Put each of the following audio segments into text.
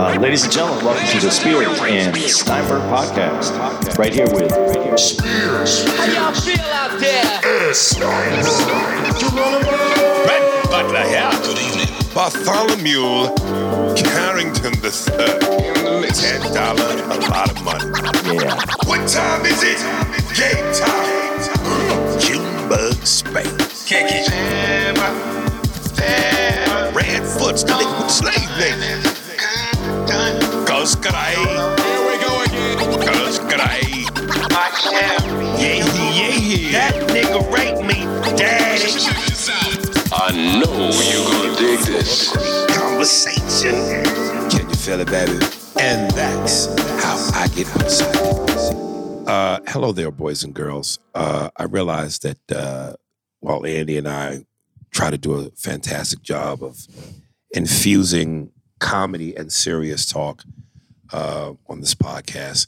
Uh, ladies and gentlemen, welcome to the Spears and Steinberg podcast. Right here with Spears. How y'all feel out there? Brett Butler here. Good evening. Bartholomew Carrington the Third. Ten dollar, a lot of money. Yeah. What time is it? Game time. Junebug Space. Can't get Redfoot's the the slave name. Cause I. Here we go again. Cause I. Yeah, yeah, yeah. That nigga raped me, daddy. I know you gonna dig this. conversation. Can you feel it, baby? And that's how I get excited. Uh, hello there, boys and girls. Uh, I realize that uh, while Andy and I try to do a fantastic job of infusing comedy and serious talk uh, on this podcast,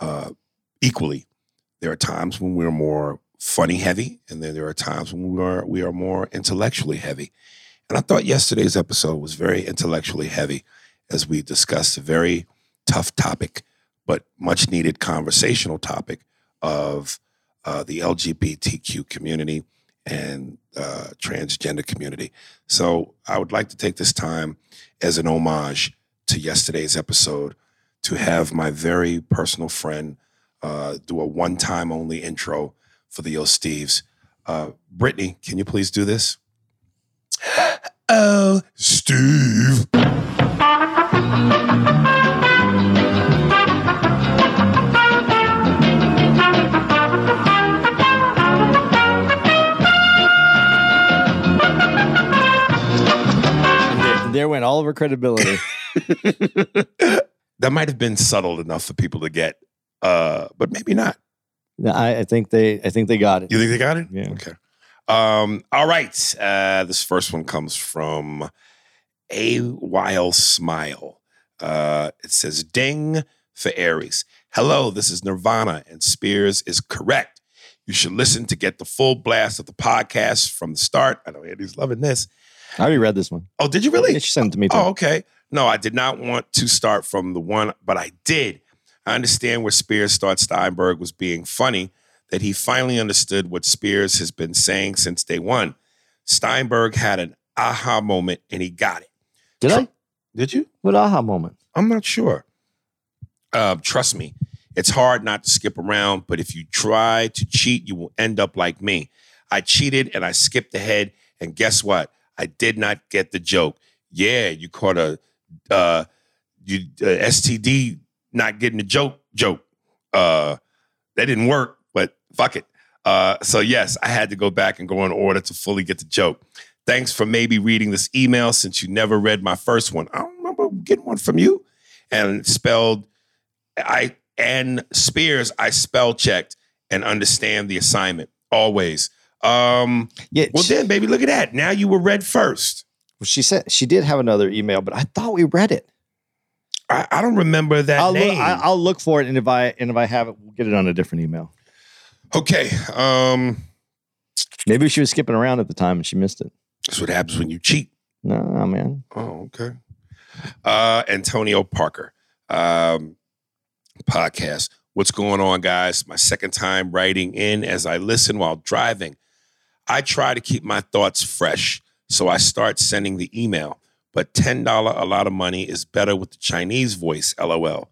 uh, equally, there are times when we're more funny heavy, and then there are times when we are we are more intellectually heavy. And I thought yesterday's episode was very intellectually heavy as we discussed a very tough topic, but much needed conversational topic of uh, the LGBTQ community and uh, transgender community. So I would like to take this time as an homage to yesterday's episode to have my very personal friend uh, do a one time only intro for the Yo Steves. Uh, Brittany, can you please do this? Oh, Steve. There went all of her credibility. that might have been subtle enough for people to get, uh, but maybe not. No, I, I think they I think they got it. You think they got it? Yeah. Okay. Um, all right. Uh, this first one comes from A While Smile. Uh, it says, Ding for Aries. Hello, this is Nirvana, and Spears is correct. You should listen to get the full blast of the podcast from the start. I know Andy's loving this. I already read this one. Oh, did you really? She sent it to me too. Oh, okay. No, I did not want to start from the one, but I did. I understand where Spears thought Steinberg was being funny, that he finally understood what Spears has been saying since day one. Steinberg had an aha moment and he got it. Did I? Did you? What aha moment? I'm not sure. Uh, trust me, it's hard not to skip around, but if you try to cheat, you will end up like me. I cheated and I skipped ahead, and guess what? I did not get the joke. Yeah, you caught a uh, you uh, STD not getting the joke joke. Uh, that didn't work, but fuck it. Uh, so yes, I had to go back and go in order to fully get the joke. Thanks for maybe reading this email since you never read my first one. I don't remember getting one from you, and spelled I and Spears. I spell checked and understand the assignment always. Um, Yeah. well, then, baby, look at that. Now you were read first. She said she did have another email, but I thought we read it. I, I don't remember that I'll look, name. I, I'll look for it, and if I and if I have it, we'll get it on a different email. okay. Um, Maybe she was skipping around at the time and she missed it. that's what happens when you cheat. No, man. Oh, okay. Uh, Antonio Parker, um, podcast. What's going on, guys? My second time writing in as I listen while driving. I try to keep my thoughts fresh, so I start sending the email. But $10 a lot of money is better with the Chinese voice, lol.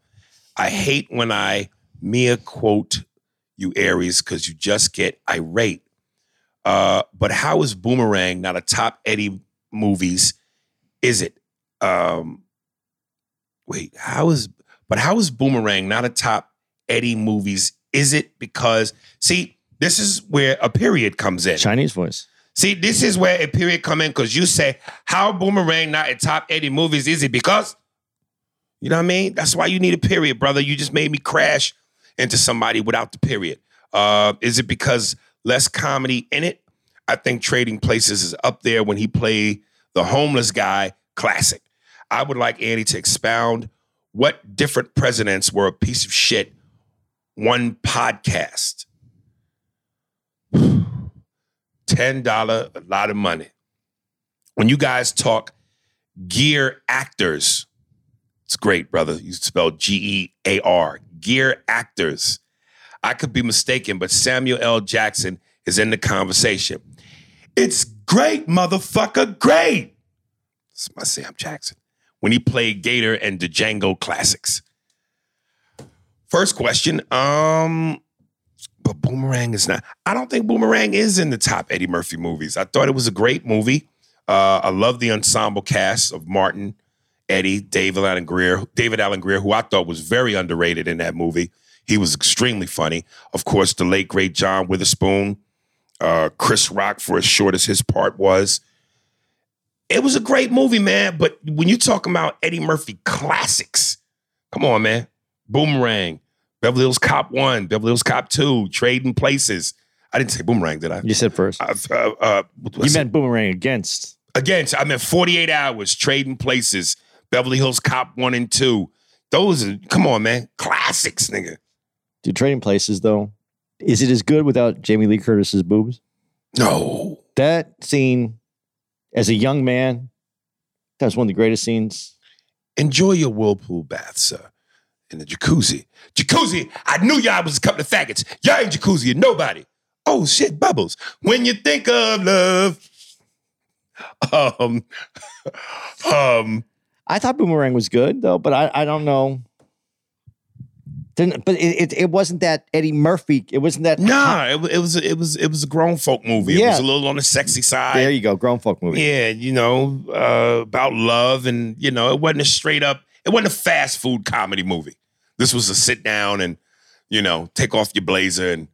I hate when I Mia quote you Aries because you just get irate. Uh, but how is Boomerang not a top Eddie movies? Is it? Um, wait, how is? But how is Boomerang not a top Eddie movies? Is it because see this is where a period comes in. Chinese voice. See, this is where a period come in because you say, how Boomerang not a top 80 movies is it? Because, you know what I mean? That's why you need a period, brother. You just made me crash into somebody without the period. Uh, is it because less comedy in it? I think Trading Places is up there when he played the homeless guy, classic. I would like Andy to expound what different presidents were a piece of shit, one podcast. $10, a lot of money. When you guys talk gear actors, it's great, brother. You spell G E A R. Gear actors. I could be mistaken, but Samuel L. Jackson is in the conversation. It's great, motherfucker, great. It's my Sam Jackson when he played Gator and the Django classics. First question, um, but Boomerang is not. I don't think Boomerang is in the top Eddie Murphy movies. I thought it was a great movie. Uh, I love the ensemble cast of Martin, Eddie, David Alan Grier, David Alan Grier, who I thought was very underrated in that movie. He was extremely funny. Of course, the late great John Witherspoon, uh, Chris Rock, for as short as his part was. It was a great movie, man. But when you're talking about Eddie Murphy classics, come on, man. Boomerang, Beverly Hills Cop 1, Beverly Hills Cop 2, Trading Places. I didn't say Boomerang, did I? You said first. Uh, uh, uh, you meant Boomerang against. Against. I meant 48 hours, Trading Places, Beverly Hills Cop 1 and 2. Those are, come on, man. Classics, nigga. Dude, Trading Places, though, is it as good without Jamie Lee Curtis's boobs? No. That scene, as a young man, that was one of the greatest scenes. Enjoy your whirlpool bath, sir. In the jacuzzi. Jacuzzi, I knew y'all was a couple of faggots. Y'all ain't jacuzzi and nobody. Oh shit, bubbles. When you think of love. Um, um, I thought Boomerang was good, though, but I, I don't know. Didn't, but it, it, it wasn't that Eddie Murphy. It wasn't that. nah, it, it was it was it was a grown folk movie. It Yeah. was a little on the sexy side. There you go, grown folk movie. Yeah, you know, uh, about love, and you know, it wasn't a straight up, it wasn't a fast food comedy movie. This was a sit down and, you know, take off your blazer and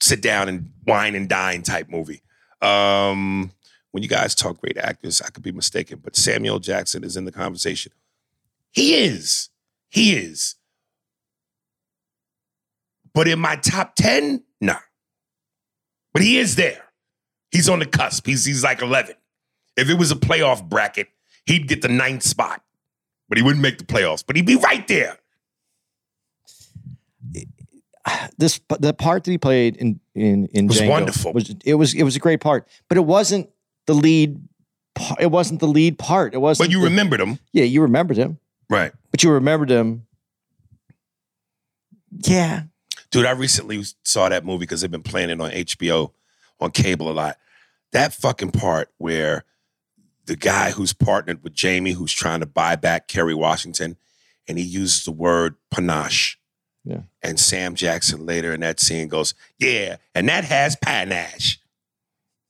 sit down and wine and dine type movie. Um, when you guys talk great actors, I could be mistaken, but Samuel Jackson is in the conversation. He is. He is. But in my top 10, nah. But he is there. He's on the cusp. He's he's like 11. If it was a playoff bracket, he'd get the ninth spot, but he wouldn't make the playoffs. But he'd be right there. This the part that he played in in in Was Django wonderful. Was it was it was a great part, but it wasn't the lead. It wasn't the lead part. It wasn't. But you the- remembered him, Yeah, you remembered him, right? but you remembered him. Yeah, Dude, I recently saw that movie because they've been playing it on HBO on cable a lot. That fucking part where the guy who's partnered with Jamie, who's trying to buy back Kerry Washington, and he uses the word panache. Yeah. And Sam Jackson later in that scene goes, Yeah, and that has panache.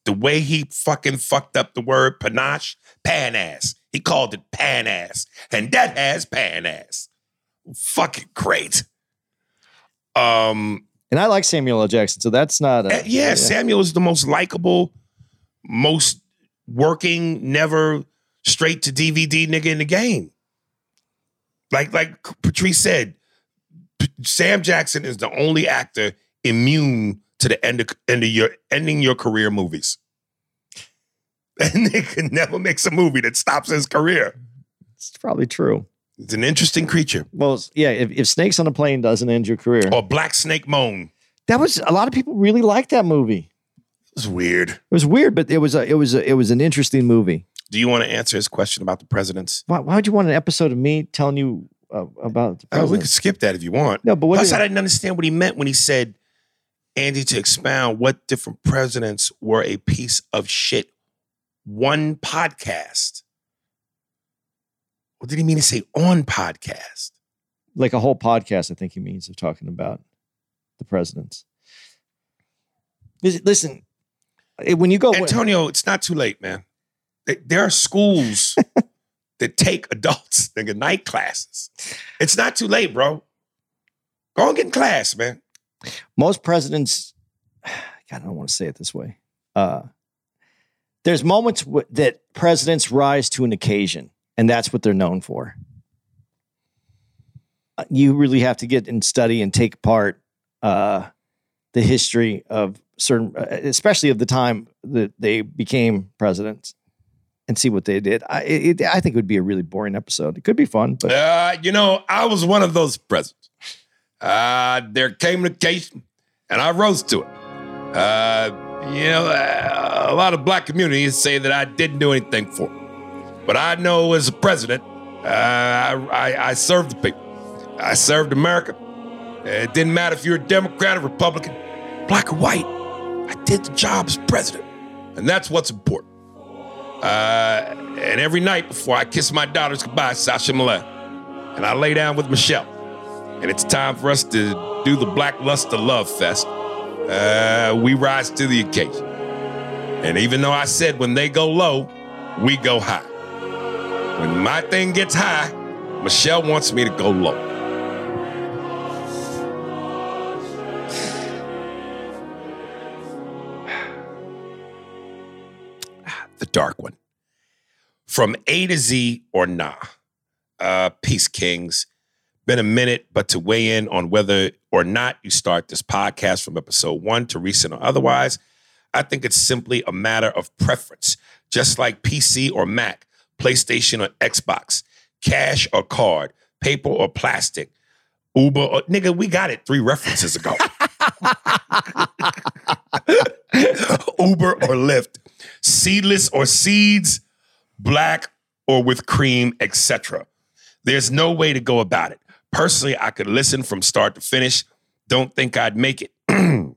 The way he fucking fucked up the word panache, panache. He called it panache. And that has panache. Fucking great. Um, and I like Samuel L. Jackson, so that's not. uh, A, yeah, Samuel is the most likable, most working, never straight to DVD nigga in the game. Like like Patrice said, P- Sam Jackson is the only actor immune to the end of, end of your ending your career movies. And they can never makes a movie that stops his career. It's probably true. It's an interesting creature. Well, yeah, if, if Snakes on a Plane doesn't end your career, Or Black Snake Moan. that was a lot of people really liked that movie. It's weird. It was weird, but it was a, it was a, it was an interesting movie. Do you want to answer his question about the presidents? Why, why would you want an episode of me telling you uh, about the Oh, we could skip that if you want. no, but what Plus, I didn't understand what he meant when he said, Andy, to expound what different presidents were a piece of shit. One podcast. What did he mean to say on podcast? like a whole podcast? I think he means of talking about the presidents. Listen- when you go, Antonio, it's not too late, man. There are schools that take adults, nigga, night classes. It's not too late, bro. Go and get in class, man. most presidents God, I don't want to say it this way. Uh, there's moments w- that presidents rise to an occasion, and that's what they're known for. Uh, You really have to get and study and take part uh, the history of certain, uh, especially of the time that they became presidents, and see what they did. I, it, I think it would be a really boring episode. It could be fun, but Uh, you know, I was one of those presidents. Uh, there came an occasion, and I rose to it. Uh, you know, uh, a lot of black communities say that I didn't do anything for them. But I know as a president, uh, I, I, I served the people. I served America. It didn't matter if you're a Democrat or Republican, black or white. I did the job as president. And that's what's important. Uh, and every night before I kiss my daughters goodbye, Sasha Malia, and I lay down with Michelle. And it's time for us to do the Black Luster Love Fest. Uh, we rise to the occasion. And even though I said when they go low, we go high. When my thing gets high, Michelle wants me to go low. The dark one. From A to Z or nah. Uh, Peace Kings. Been a minute, but to weigh in on whether or not you start this podcast from episode one to recent or otherwise, I think it's simply a matter of preference. Just like PC or Mac, PlayStation or Xbox, cash or card, paper or plastic, Uber or nigga, we got it three references ago. Uber or Lyft, seedless or seeds, black or with cream, etc. There's no way to go about it. Personally, I could listen from start to finish. Don't think I'd make it.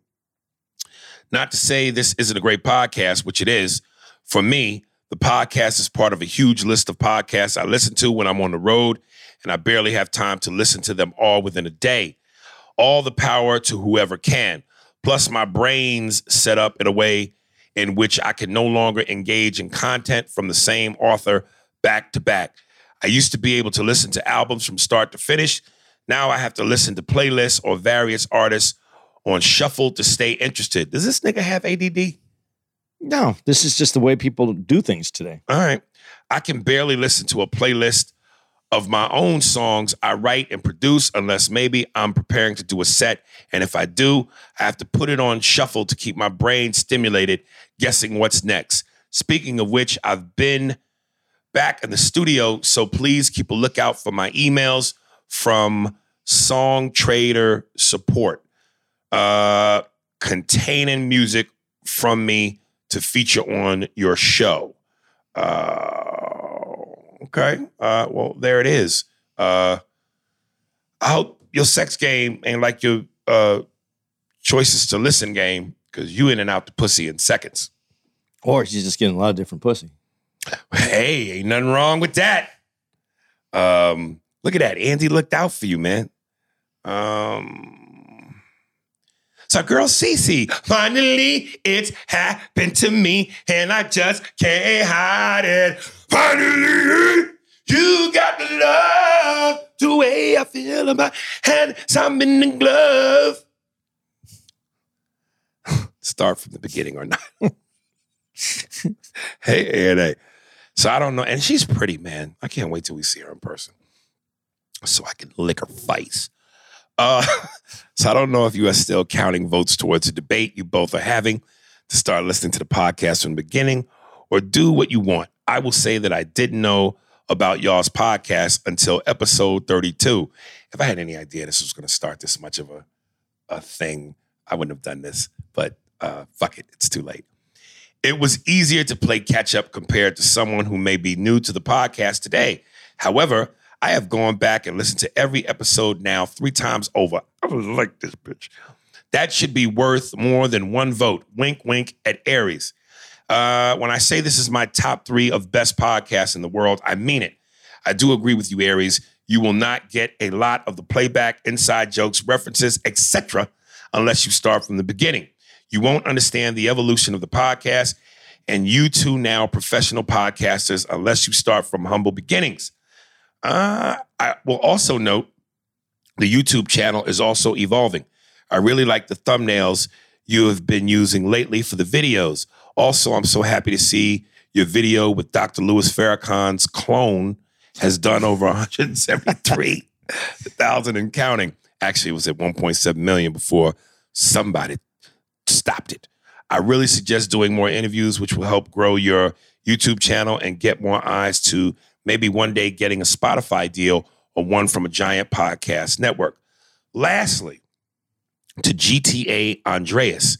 Not to say this isn't a great podcast, which it is. For me, the podcast is part of a huge list of podcasts I listen to when I'm on the road, and I barely have time to listen to them all within a day. All the power to whoever can. Plus, my brain's set up in a way in which I can no longer engage in content from the same author back to back. I used to be able to listen to albums from start to finish. Now I have to listen to playlists or various artists on shuffle to stay interested. Does this nigga have ADD? No, this is just the way people do things today. All right. I can barely listen to a playlist of my own songs I write and produce unless maybe I'm preparing to do a set. And if I do, I have to put it on shuffle to keep my brain stimulated, guessing what's next. Speaking of which, I've been back in the studio, so please keep a lookout for my emails from Song Trader Support, uh, containing music from me to feature on your show. Uh, okay. Uh, well, there it is. Uh, I hope your sex game ain't like your uh, choices to listen game because you in and out the pussy in seconds. Or she's just getting a lot of different pussy. Hey, ain't nothing wrong with that. Um, look at that. Andy looked out for you, man. Um, so, girl, Cece, finally it's happened to me, and I just can't hide it. Finally, you got the love the way I feel about hand, I'm in the glove. Start from the beginning or not. hey, ANA. So I don't know. And she's pretty, man. I can't wait till we see her in person so I can lick her face. Uh, so I don't know if you are still counting votes towards a debate you both are having to start listening to the podcast from the beginning or do what you want. I will say that I didn't know about y'all's podcast until episode 32. If I had any idea this was going to start this much of a, a thing, I wouldn't have done this. But uh, fuck it, it's too late. It was easier to play catch up compared to someone who may be new to the podcast today. However, I have gone back and listened to every episode now three times over. I was like this bitch. That should be worth more than one vote. Wink, wink at Aries. Uh, when I say this is my top three of best podcasts in the world, I mean it. I do agree with you, Aries. You will not get a lot of the playback, inside jokes, references, etc., unless you start from the beginning. You won't understand the evolution of the podcast, and you two now professional podcasters unless you start from humble beginnings. Uh, I will also note the YouTube channel is also evolving. I really like the thumbnails you have been using lately for the videos. Also, I'm so happy to see your video with Dr. Louis Farrakhan's clone has done over 173,000 and counting. Actually, it was at 1.7 million before somebody stopped it. I really suggest doing more interviews, which will help grow your YouTube channel and get more eyes to maybe one day getting a Spotify deal or one from a giant podcast network. Lastly, to GTA Andreas,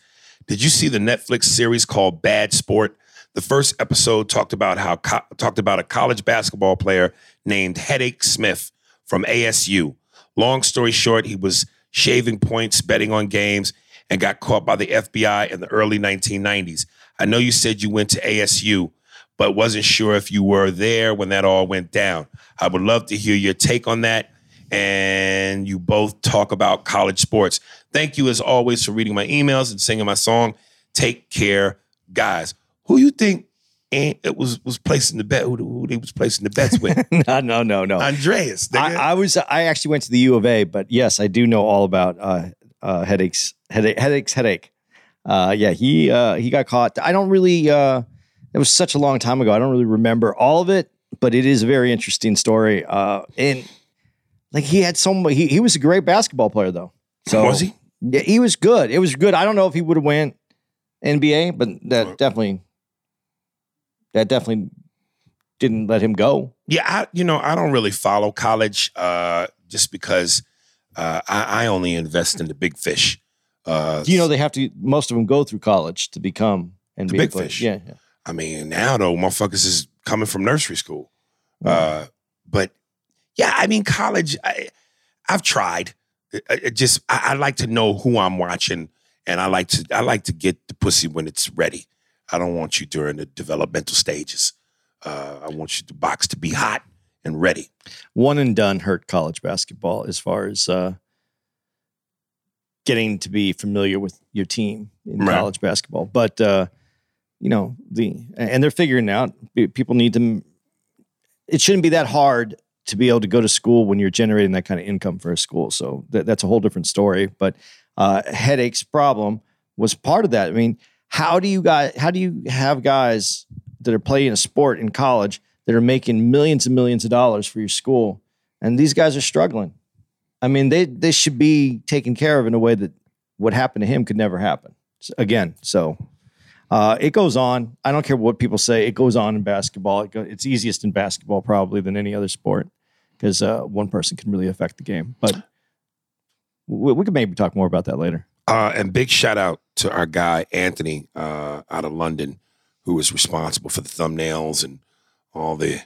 did you see the Netflix series called Bad Sport? The first episode talked about how co- talked about a college basketball player named Hedake Smith from ASU. Long story short, he was shaving points, betting on games, and got caught by the FBI in the early 1990s. I know you said you went to ASU, but wasn't sure if you were there when that all went down. I would love to hear your take on that. And you both talk about college sports. Thank you as always for reading my emails and singing my song. Take care, guys. Who you think and it was was placing the bet? Who, who they was placing the bets with? no, no, no, no. Andreas. I, I was I actually went to the U of A, but yes, I do know all about uh, uh, Hedakes, Hedake, Hedakes, Hedake. Uh, yeah, he uh, he got caught. I don't really. Uh, it was such a long time ago. I don't really remember all of it, but it is a very interesting story. Uh, and like he had so much. He he was a great basketball player though. So was he? Yeah, he was good. It was good. I don't know if he would have went NBA, but that definitely that definitely didn't let him go. Yeah, I, you know, I don't really follow college uh, just because uh, I, I only invest in the big fish. Uh, You know, they have to. Most of them go through college to become NBA big players. fish. Yeah, yeah. I mean, now though, motherfuckers is coming from nursery school. Uh, but yeah, I mean, college. I, I've tried. It, it just I, I like to know who I'm watching, and I like to I like to get the pussy when it's ready. I don't want you during the developmental stages. Uh, I want you the box to be hot and ready. one and done hurt college basketball as far as uh, getting to be familiar with your team in Right. college basketball. But uh, you know the and they're figuring out people need to. It shouldn't be that hard to be able to go to school when you're generating that kind of income for a school. So that, that's a whole different story. But uh, Hedake's problem was part of that. I mean, how do you guys? How do you have guys that are playing a sport in college that are making millions and millions of dollars for your school, and these guys are struggling? I mean, they they should be taken care of in a way that what happened to him could never happen again. So uh, it goes on. I don't care what people say. It goes on in basketball. It go, it's easiest in basketball probably than any other sport because uh, one person can really affect the game. But we, we could maybe talk more about that later. Uh, and big shout out to our guy Anthony uh, out of London, who was responsible for the thumbnails and all the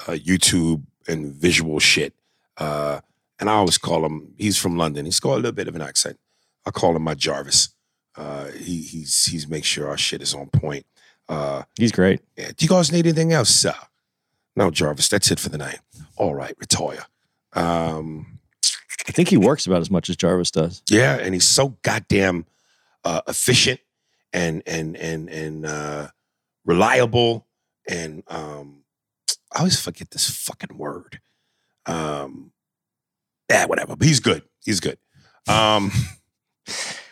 uh, YouTube and visual shit. Uh, and I always call him. He's from London. He's got a little bit of an accent. I call him my Jarvis. Uh, he, he's he's make sure our shit is on point. Uh, He's great. yeah. Do you guys need anything else, sir? No, Jarvis. That's it for the night. All right, retire. Um, I think he works about as much as Jarvis does. yeah, and he's so goddamn uh, efficient and and and and uh, reliable. And um, I always forget this fucking word. Um, yeah, whatever. But he's good. He's good. Um,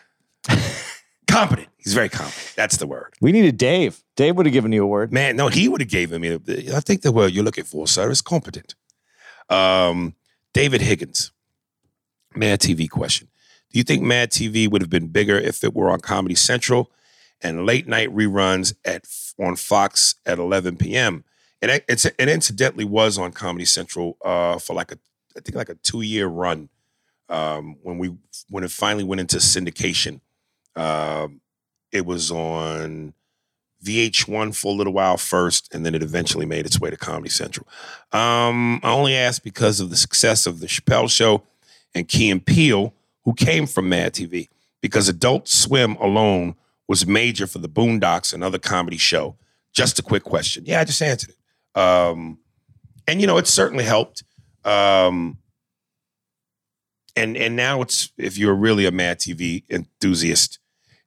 competent. He's very competent. That's the word. We needed Dave. Dave would have given you a word. Man, no, he would have given me. I think the word you're looking for, sir, is competent. Um, David Higgins, Mad TV question: Do you think Mad TV would have been bigger if it were on Comedy Central and late night reruns at on Fox at 11 p.m. It it's it incidentally was on Comedy Central uh, for like a I think like a two year run um, when we when it finally went into syndication. Um, it was on VH1 for a little while first, and then it eventually made its way to Comedy Central. Um, I only asked because of the success of the Chappelle Show and Key and Peele, who came from Mad TV, because Adult Swim alone was major for the Boondocks and other comedy show. Just a quick question. Yeah, I just answered it. Um, and you know, it certainly helped. Um, and and now it's if you're really a Mad TV enthusiast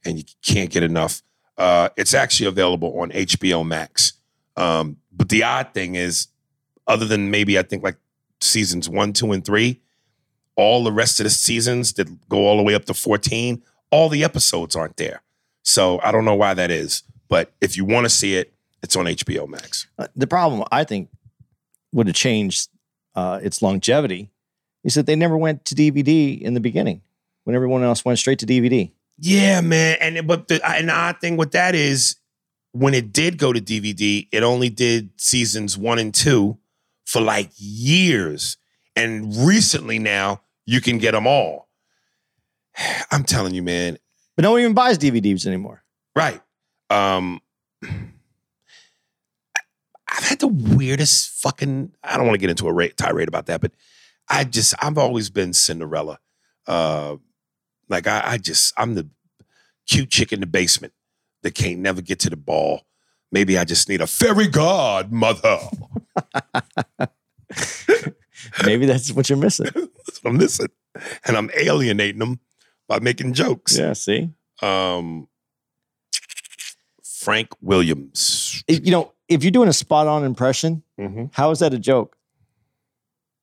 and you can't get enough, uh, it's actually available on HBO Max. Um, but the odd thing is, other than maybe I think like seasons one, two, and three, all the rest of the seasons that go all the way up to 14, all the episodes aren't there. So I don't know why that is. But if you want to see it, it's on HBO Max. Uh, the problem I think would have changed uh, its longevity is that they never went to DVD in the beginning when everyone else went straight to DVD. Yeah, man. And but the and the odd thing with that is when it did go to DVD, it only did seasons one and two for like years. And recently now you can get them all. I'm telling you, man. But no one even buys DVDs anymore. Right. Um I've had the weirdest fucking. I don't want to get into a ra- tirade about that, but I just I've always been Cinderella. Uh, like I, I just I'm the cute chick in the basement that can't never get to the ball. Maybe I just need a fairy godmother. Maybe that's what you're missing. That's what I'm missing, and I'm alienating them by making jokes. Yeah, see? Um, Frank Williams. You know, if you're doing a spot on impression, Mhm. how is that a joke?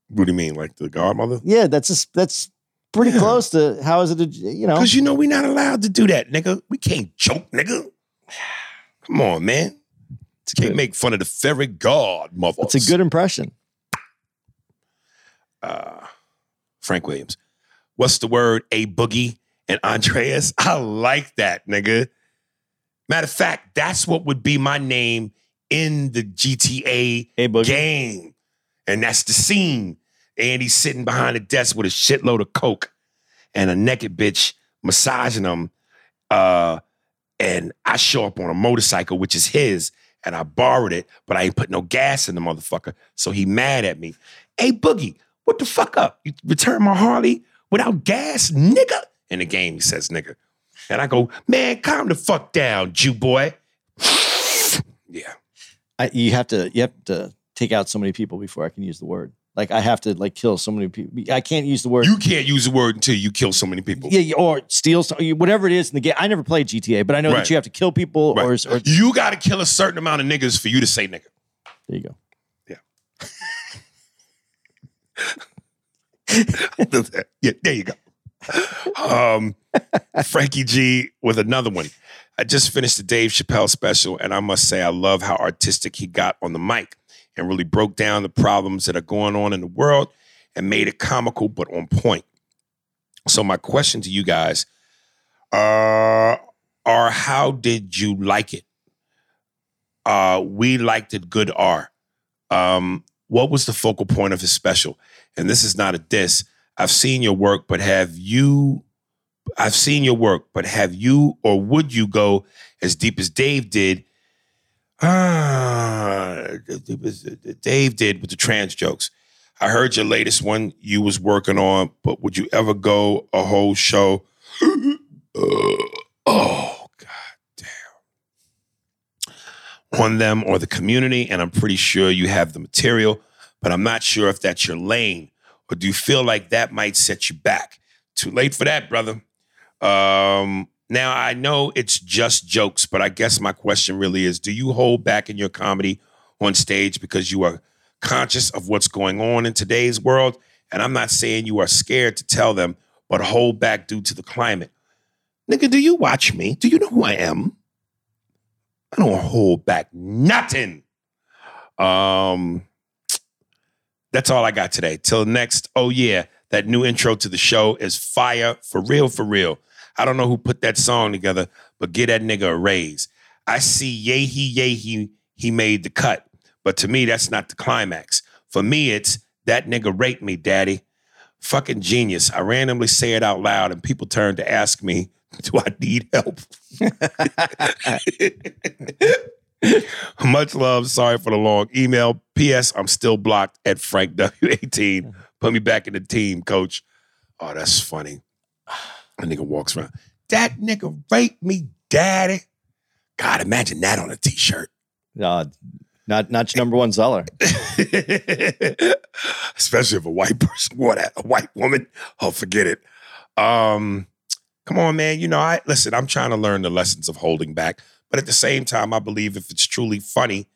What do you mean, like the godmother? Yeah, that's a, that's pretty Yeah. close to how is it you know? Because you know we're not allowed to do that, nigga. We can't joke, nigga. Come on, man. Can't good. make fun of the fairy godmother. It's a good impression. uh, Frank Williams. What's the word? A boogie and Andreas. I like that, nigga. Matter of fact, that's what would be my name in the GTA game. And that's the scene. Andy's sitting behind a desk with a shitload of coke and a naked bitch massaging him. Uh, and I show up on a motorcycle, which is his, and I borrowed it, but I ain't put no gas in the motherfucker. So he mad at me. Hey, Boogie, what the fuck up? You return my Harley without gas, nigga? In the game, he says nigga. And I go, man, calm the fuck down, Jew boy. yeah. I, you have to you have to take out so many people before I can use the word. Like I have to like kill so many people. I can't use the word. You can't use the word until you kill so many people. yeah, yeah, or steal some, whatever it is in the game. I never played GTA, but I know Right. that you have to kill people, Right. or, or You got to kill a certain amount of niggas for you to say nigga. there you go. yeah, there you go. Um, Frankie G with another one. I just finished the Dave Chappelle special, and I must say I love how artistic he got on the mic and really broke down the problems that are going on in the world and made it comical but on point. So my question to you guys uh, are how did you like it? Uh, we liked it good R. Um, what was the focal point of his special? And this is not a diss. I've seen your work, but have you I've seen your work, but have you or would you go as deep as Dave did? Ah, Dave did with the trans jokes. I heard your latest one you was working on, but would you ever go a whole show? Uh, oh god damn. On them or the community, and I'm pretty sure you have the material, but I'm not sure if that's your lane, or do you feel like that might set you back? Too late for that, brother. Um, now I know it's just jokes, but I guess my question really is: Do you hold back in your comedy on stage because you are conscious of what's going on in today's world? And I'm not saying you are scared to tell them, but hold back due to the climate. Nigga, do you watch me? Do you know who I am? I don't hold back nothing. Um, that's all I got today. Till next. Oh yeah, that new intro to the show is fire for real, for real. I don't know who put that song together, but get that nigga a raise. I see yay he yay he he made the cut, but to me that's not the climax. For me, it's that nigga raped me, daddy. Fucking genius. I randomly say it out loud, and people turn to ask me, "Do I need help?" Much love. Sorry for the long email. P.S. I'm still blocked at Frank W18. Mm-hmm. Put me back in the team, coach. Oh, that's funny. A nigga walks around. That nigga raped me, daddy. God, imagine that on a t-shirt. Uh, not not your number one seller. Especially if a white person wore that, a white woman. Oh, forget it. Um, come on, man. You know, I listen, I'm trying to learn the lessons of holding back. But at the same time, I believe if it's truly funny,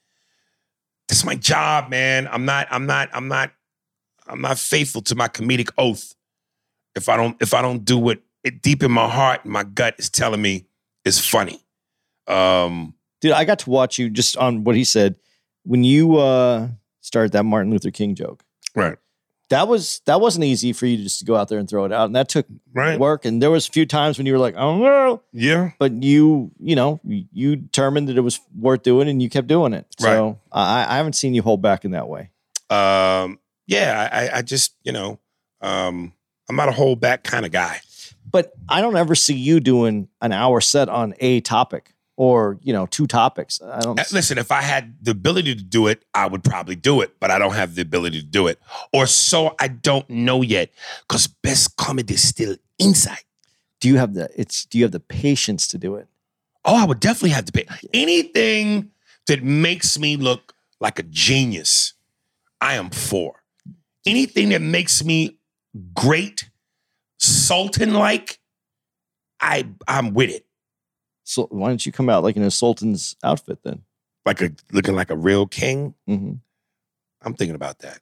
that's my job, man. I'm not, I'm not, I'm not, I'm not faithful to my comedic oath. If I don't, if I don't do what it deep in my heart, my gut is telling me it's funny. Um, Dude, I got to watch you just on what he said when you uh started that Martin Luther King joke. right, That was that wasn't easy for you to just to go out there and throw it out, and that took right, work. And there was a few times when you were like, "Oh don't yeah, but you, you know, you determined that it was worth doing, and you kept doing it. So I, I haven't seen you hold back in that way. um, yeah. I, I just, you know, um, I'm not a hold back kind of guy. But I don't ever see you doing an hour set on a topic. or you know two topics. I don't. Uh, Listen, if I had the ability to do it, I would probably do it, but I don't have the ability to do it. Or so I don't know yet. Because best comedy is still inside. Do you have the? It's. Do you have the patience to do it? Oh, I would definitely have to pay. Anything that makes me look like a genius, I am for. Anything that makes me great, sultan like, I I'm with it. So why don't you come out like in a sultan's outfit then? Like a looking like a real king. hmm I'm thinking about that.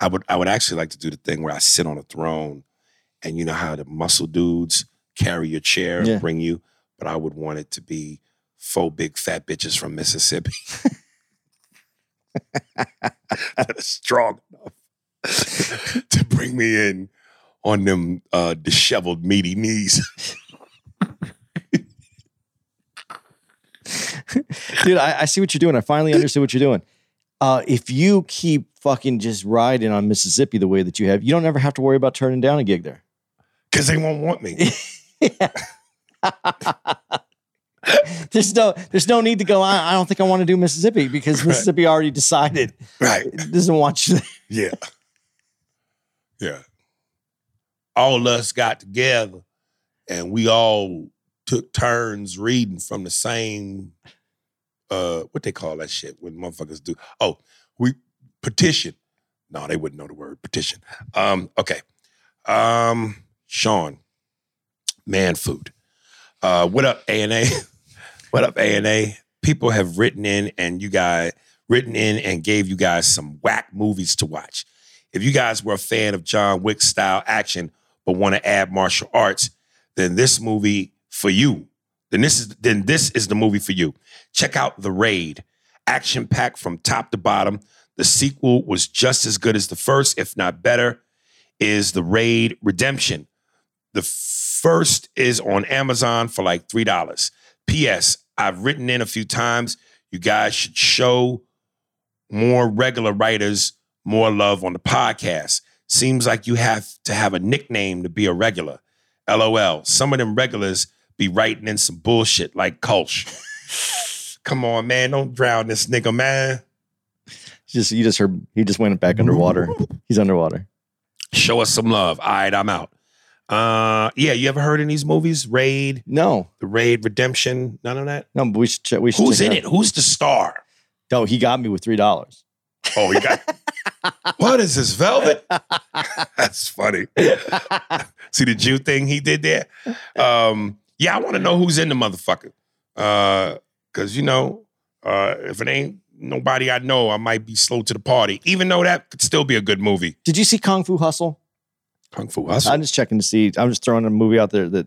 I would I would actually like to do the thing where I sit on a throne and you know how the muscle dudes carry your chair and Yeah. bring you, but I would want it to be four big fat bitches from Mississippi. that are strong enough to bring me in on them uh, disheveled meaty knees. Dude, I, I see what you're doing. I finally understood what you're doing. Uh, if you keep fucking just riding on Mississippi the way that you have, you don't ever have to worry about turning down a gig there. Because they won't want me. There's no, there's no need to go. I, I don't think I want to do Mississippi because Right. Mississippi already decided Right. it doesn't want you. There. Yeah. Yeah. All us got together and we all took turns reading from the same uh what they call that shit when motherfuckers do. Oh, we petition. No, they wouldn't know the word petition. Um, okay. Um, Sean, man food. Uh what up, A and A? What up, A and A? People have written in and you guys written in and gave you guys some whack movies to watch. If you guys were a fan of John Wick style action but want to add martial arts, then this movie for you. Then this is then this is the movie for you. Check out The Raid. Action packed from top to bottom. The sequel was just as good as the first, if not better. Is The Raid Redemption. The first is on Amazon for like $3. P.S. I've written in a few times. You guys should show more regular writers more love on the podcast. Seems like you have to have a nickname to be a regular. LOL. Some of them regulars be writing in some bullshit like Kulch. Come on, man. Don't drown this nigga, man. Just you just heard he just went back underwater. He's underwater. Show us some love. All right, I'm out. Uh yeah, you ever heard in these movies? Raid, No, the Raid Redemption, none of that? no, but we should check. We should Who's in out. it? Who's the star? No, he got me with three dollars. Oh, he got What is this? Velvet? That's funny. See the Jew thing he did there? Um, yeah, I want to know who's in the motherfucker. Uh, cause you know, uh, if it ain't nobody I know, I might be slow to the party. Even though that could still be a good movie. Did you see Kung Fu Hustle? Kung Fu Hustle. I'm just checking to see. I'm just throwing a movie out there that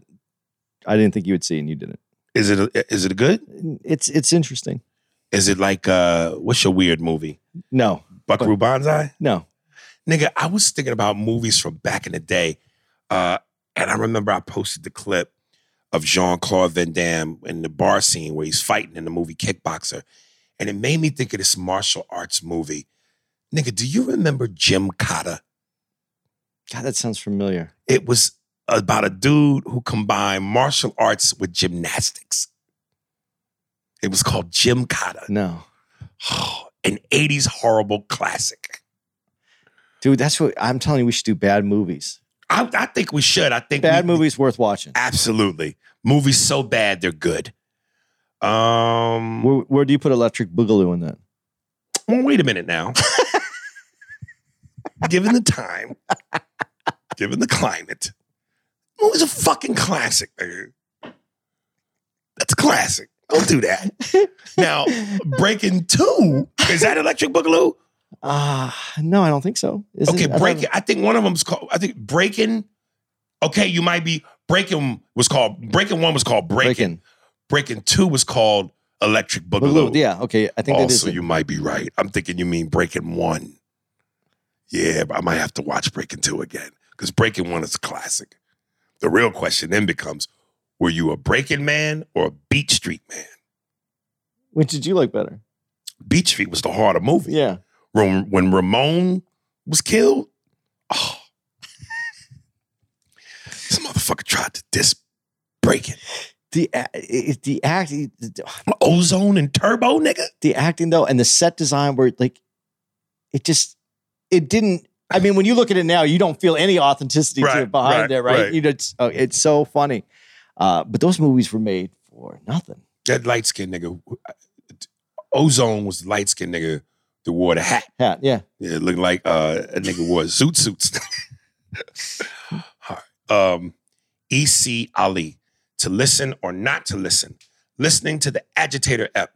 I didn't think you would see, and you didn't. Is it a, is it a good? It's it's interesting. Is it like uh what's your weird movie? No, Buckaroo Banzai? no. Nigga, I was thinking about movies from back in the day. Uh, and I remember I posted the clip of Jean Claude Van Damme in the bar scene where he's fighting in the movie Kickboxer. And it made me think of this martial arts movie. Nigga, do you remember Gymkata? God, that sounds familiar. It was about a dude who combined martial arts with gymnastics. It was called Gymkata. No, An 80s horrible classic. dude, that's what I'm telling you. We should do bad movies. I, I think we should. I think Bad we- movies worth watching. Absolutely. Movies so bad they're good. Um Where, where do you put Electric Boogaloo in that? well, wait a minute now. given the time, given the climate, movie's a fucking classic. That's a classic. Don't do that. now, Breaking Two, is that Electric Boogaloo? Ah, no, I don't think so. Is okay, it? Breaking. I think one of them's called. I think Breaking. Okay, you might be Breaking was called Breaking One was called Breaking. Breaking. Two was called Electric Boogaloo. Boogaloo. Yeah, okay. I think. Also, you might be right. I'm thinking you mean Breaking One. Yeah, but I might have to watch Breaking Two again because Breaking One is a classic. The real question then becomes: Were you a Breaking man or a Beat Street man? Which did you like better? Beat Street was the harder movie. Yeah. When, when Ramon was killed, oh, this motherfucker tried to the a- it, the acting, Ozone and Turbo, nigga. the acting though, and the set design were like, it just, it didn't. I mean, when you look at it now, you don't feel any authenticity to Right, it behind right, there, right? right. You know, it's, oh, it's so funny. Uh, but those movies were made for nothing. That light skinned nigga. Ozone was the light skinned nigga that wore the hat. Yeah, yeah. Yeah, it looked like uh, a nigga wore zoot suits. All right. um, EC Ali. To listen or not to listen. Listening to the Agitator app,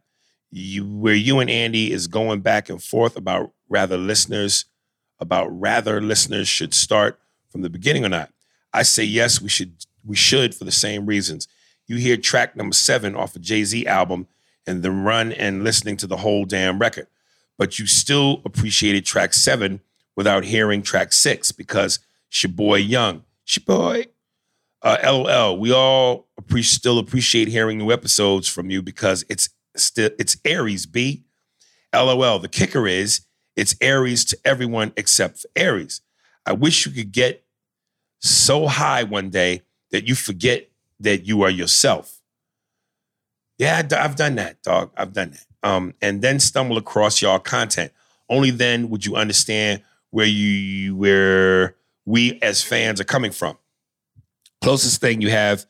you, where you and Andy is going back and forth about rather listeners, about rather listeners should start from the beginning or not. I say yes, we should we should for the same reasons. You hear track number seven off a Jay-Z album and then run and listening to the whole damn record but you still appreciated track seven without hearing track six because it's your boy Young. It's your boy. Uh, LOL. We all appre- still appreciate hearing new episodes from you because it's still it's Aries B. LOL. The kicker is it's Aries to everyone except for Aries. I wish you could get so high one day that you forget that you are yourself. Yeah, I've done that, dog. I've done that. Um, and then stumble across y'all content. Only then would you understand where you where we as fans are coming from. Closest thing you have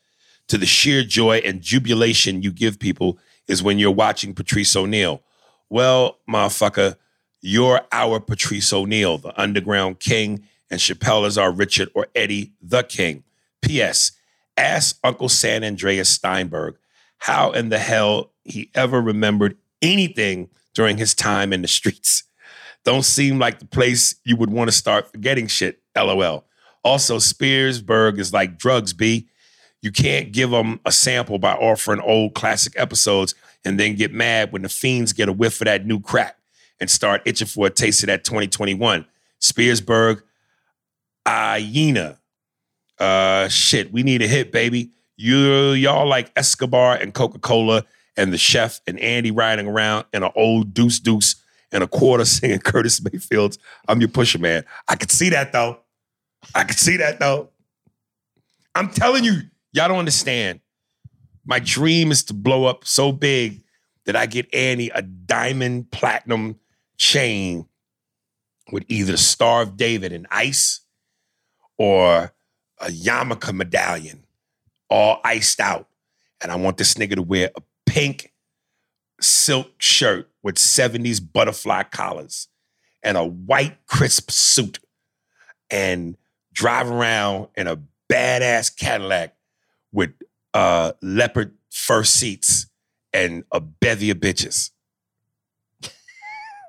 to the sheer joy and jubilation you give people is when you're watching Patrice O'Neal. Well, motherfucker, you're our Patrice O'Neal, the underground king, and Chappelle is our Richard or Eddie the King. P.S. Ask Uncle San Andreas Steinberg how in the hell he ever remembered anything during his time in the streets. Don't seem like the place you would want to start forgetting shit. LOL. Also, Spearsburg is like drugs, B. You can't give them a sample by offering old classic episodes and then get mad when the fiends get a whiff of that new crack and start itching for a taste of that 2021. Spearsburg, hyena. Uh, shit, we need a hit, baby. You y'all like Escobar and Coca Cola and the chef and Andy riding around in an old deuce deuce and a quarter singing Curtis Mayfield's I'm your pusher man. I could see that though. I could see that though. I'm telling you, y'all don't understand. My dream is to blow up so big that I get Annie a diamond platinum chain with either the Star of David and ice or a yarmulke medallion, all iced out. And I want this nigga to wear a pink silk shirt with 70s butterfly collars and a white crisp suit and drive around in a badass Cadillac with uh, leopard fur seats and a bevy of bitches.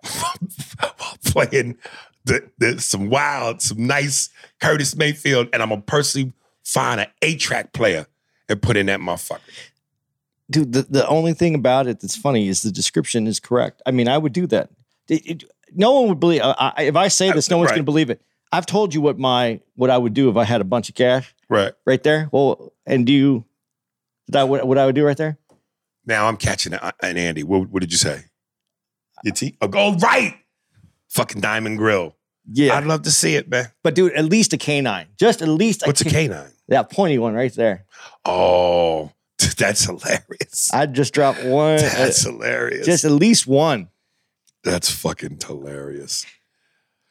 Playing the, the, some wild, some nice Curtis Mayfield, and I'm gonna personally find an 8-track player and put in that motherfucker. dude the, the only thing about it that's funny is the description is correct i mean i would do that It- it- no one would believe I, I- if i say this no one's Right. going to believe it i've told you what my what i would do if i had a bunch of cash Right. right there well and do you that what, what i would do right there Now I'm catching it. And Andy, what, what did you say? Your T? Oh, go right. Fucking Diamond Grill. yeah I'd love to see it, man. but dude at least a canine just at least What's a ca- canine? that pointy one right there Oh, that's hilarious. i'd just drop one uh, That's hilarious. just at least one that's fucking hilarious.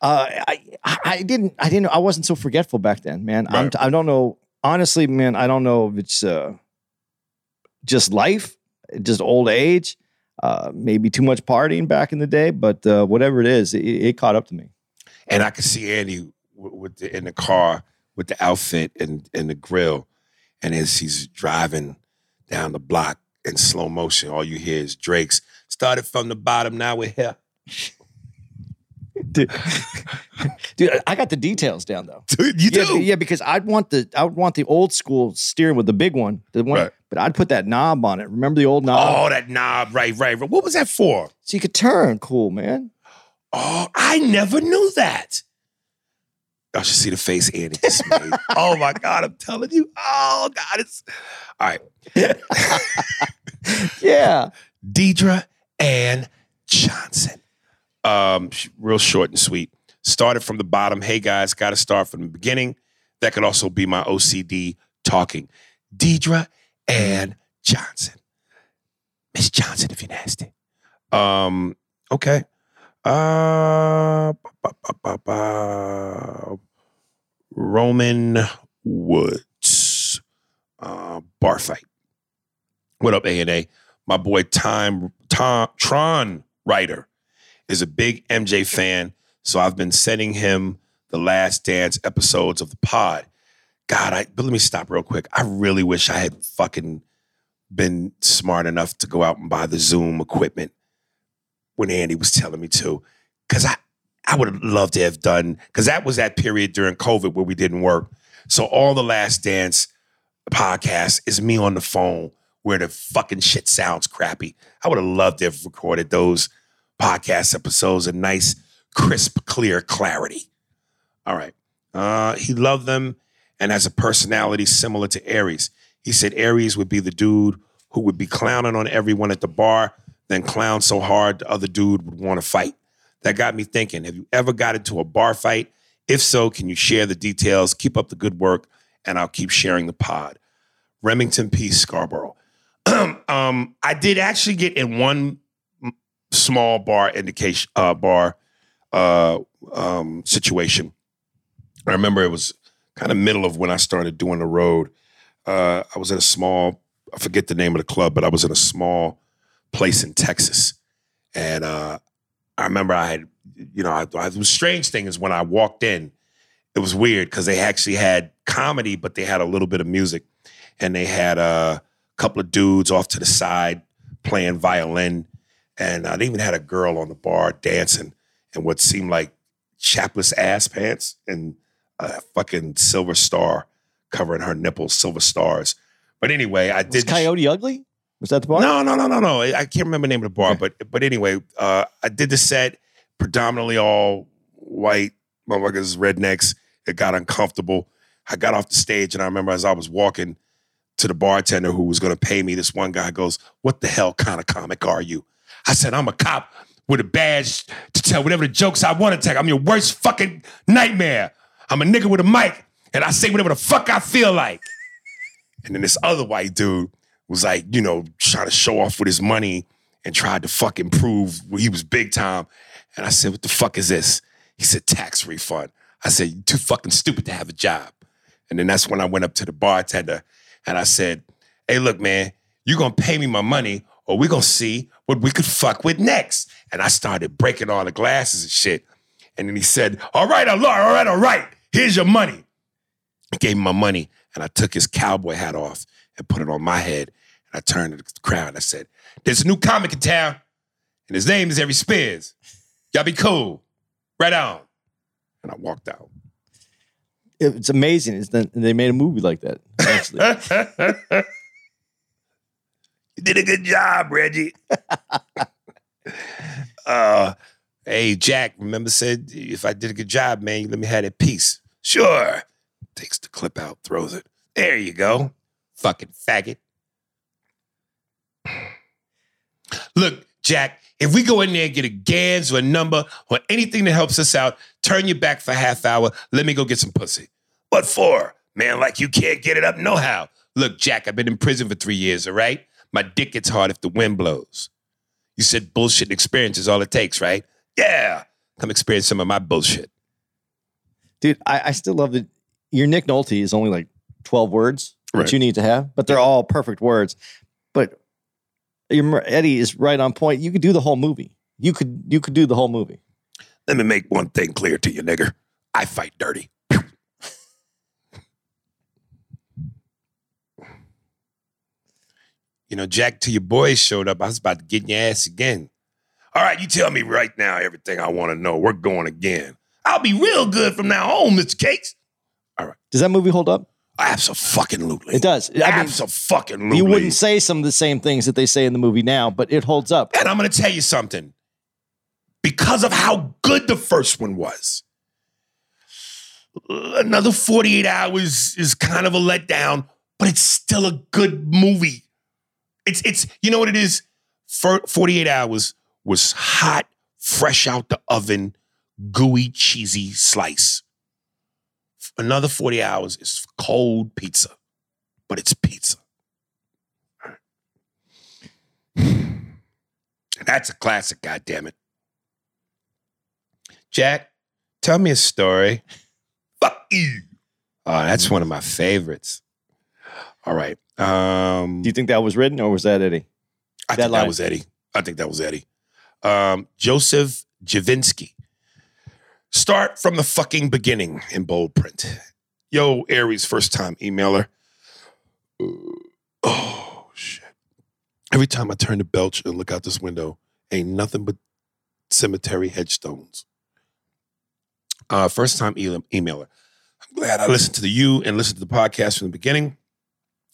Uh, I, I didn't I didn't I wasn't so forgetful back then, man. I'm Right. t- I don't know honestly, man. I don't know if it's uh, just life, just old age, uh, maybe too much partying back in the day, but uh, whatever it is, it, it caught up to me. And I could see Andy with, with the, in the car with the outfit and, and the grill. And as he's driving down the block in slow motion, all you hear is Drake's started from the bottom, now we're here. Dude, dude, I got the details down though. Dude, you yeah, do. yeah, because I'd want the I would want the old school steering with the big one, the one, Right. but I'd put that knob on it. Remember the old knob, Oh, that knob, right, right, right. What was that for? so you could turn. Cool, man. Oh, I never knew that. I should see the face Andy just made. oh my God, I'm telling you. Oh God, it's all right. Yeah. Deidre Ann Johnson. Um, real short and sweet. Started from the bottom. Hey guys, got to start from the beginning. That could also be my OCD talking. Deidre Ann Johnson. Miss Johnson, if you're nasty. Um, okay. Uh. Roman Woods. Uh, bar fight. What up, A and A? My boy Time Tom Tron Writer is a big MJ fan, so I've been sending him the Last Dance episodes of the pod. God, I but let me stop real quick. I really wish I had fucking been smart enough to go out and buy the Zoom equipment when Andy was telling me to. Cause I I would have loved to have done, because that was that period during COVID where we didn't work. So all the last dance podcast is me on the phone where the fucking shit sounds crappy. I would have loved to have recorded those podcast episodes a nice, crisp, clear clarity. All right. Uh, he loved them and has a personality similar to Aries. He said Aries would be the dude who would be clowning on everyone at the bar, then clown so hard the other dude would want to fight. That got me thinking have you ever got into a bar fight? If so, can you share the details? Keep up the good work, and I'll keep sharing the pod. Remington P. Scarborough. um, I did actually get in one small bar indication uh, bar uh, um, situation. I remember it was kind of middle of when I started doing the road. Uh, I was at a small, I forget the name of the club, but I was in a small place in Texas, and uh, I remember I had, you know, I, I, the strange thing is when I walked in, it was weird because they actually had comedy, but they had a little bit of music, and they had a couple of dudes off to the side playing violin, and uh, they even had a girl on the bar dancing in what seemed like chapless ass pants and a fucking silver star covering her nipples, silver stars. But anyway, I Was did Coyote Ugly? Was that the bar? no, no, no, no, no. I can't remember the name of the bar, Okay. but but anyway, uh, I did the set predominantly all white motherfuckers, rednecks. It got uncomfortable. I got off the stage, and I remember as I was walking to the bartender who was going to pay me, this one guy goes, "What the hell kind of comic are you?" I said, "I'm a cop with a badge to tell whatever the jokes I want to tell. I'm your worst fucking nightmare. I'm a nigga with a mic, and I say whatever the fuck I feel like." And then this other white dude was like, you know, trying to show off with his money and tried to fucking prove he was big time. And I said, what the fuck is this? He said, tax refund. I said, you too fucking stupid to have a job. And then that's when I went up to the bartender and I said, hey, look, man, you're gonna pay me my money or we gonna see what we could fuck with next. And I started breaking all the glasses and shit. And then he said, all right, all right, all right, all right, here's your money. I gave him my money and I took his cowboy hat off and put it on my head. And I turned to the crowd and I said, There's a new comic in town, and his name is Every Spears. Y'all be cool. Right on. And I walked out. It's amazing. It's that they made a movie like that. Actually. you did a good job, Reggie. uh, hey, Jack, remember said if I did a good job, man, you let me have that piece. Sure. Takes the clip out, throws it. There you go. Fucking faggot. Look, Jack, if we go in there and get a Ganz or a number or anything that helps us out, turn your back for a half hour. Let me go get some pussy. What for? Man, like you can't get it up no how. Look, Jack, I've been in prison for three years, all right? My dick gets hard if the wind blows. You said bullshit and experience is all it takes, right? Yeah. Come experience some of my bullshit. Dude, I, I still love that your Nick Nolte is only like 12 words Right. that you need to have, but they're all perfect words. But your Eddie is right on point. You could do the whole movie. You could you could do the whole movie. Let me make one thing clear to you, nigger. I fight dirty. You know, Jack, to your boys showed up, I was about to get in your ass again. All right, you tell me right now everything I want to know. We're going again. I'll be real good from now on, Mr. Cates. All right. Does that movie hold up? Absolutely. It does. I mean, Absolutely. you wouldn't say some of the same things that they say in the movie now, but it holds up. And I'm going to tell you something. Because of how good the first one was, another 48 hours is kind of a letdown, but it's still a good movie. It's it's you know what it is? For 48 hours was hot, fresh out the oven, gooey, cheesy slice. Another 40 hours is cold pizza, but it's pizza. That's a classic, goddamn it. Jack, tell me a story. Fuck you. Oh, that's one of my favorites. All right. Um, Do you think that was written or was that Eddie? I that think line? that was Eddie. I think that was Eddie. Um, Joseph Javinsky. Start from the fucking beginning in bold print. Yo, Aries, first time emailer. Oh, shit. Every time I turn to belch and look out this window, ain't nothing but cemetery headstones. Uh, first time e- emailer. I'm glad I listened to the you and listened to the podcast from the beginning.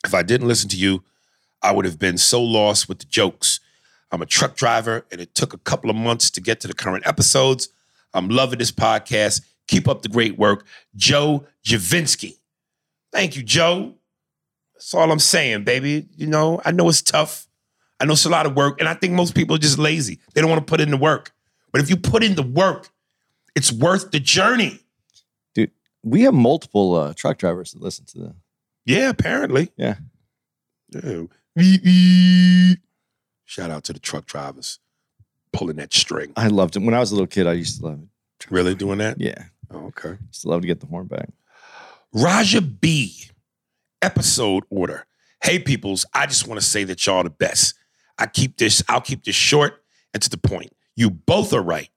If I didn't listen to you, I would have been so lost with the jokes. I'm a truck driver, and it took a couple of months to get to the current episodes. I'm loving this podcast. Keep up the great work. Joe Javinsky. Thank you, Joe. That's all I'm saying, baby. You know, I know it's tough. I know it's a lot of work, and I think most people are just lazy. They don't want to put in the work. But if you put in the work, it's worth the journey. Dude, we have multiple uh, truck drivers that listen to the. Yeah, apparently. Yeah. Yeah. Shout out to the truck drivers pulling that string. I loved it when I was a little kid. I used to love it. Really doing that? Yeah, Oh, okay. used to love to get the horn back. Raja B, episode order. Hey, peoples, I just want to say that y'all the best. I keep this, I'll keep this short and to the point. You both are right.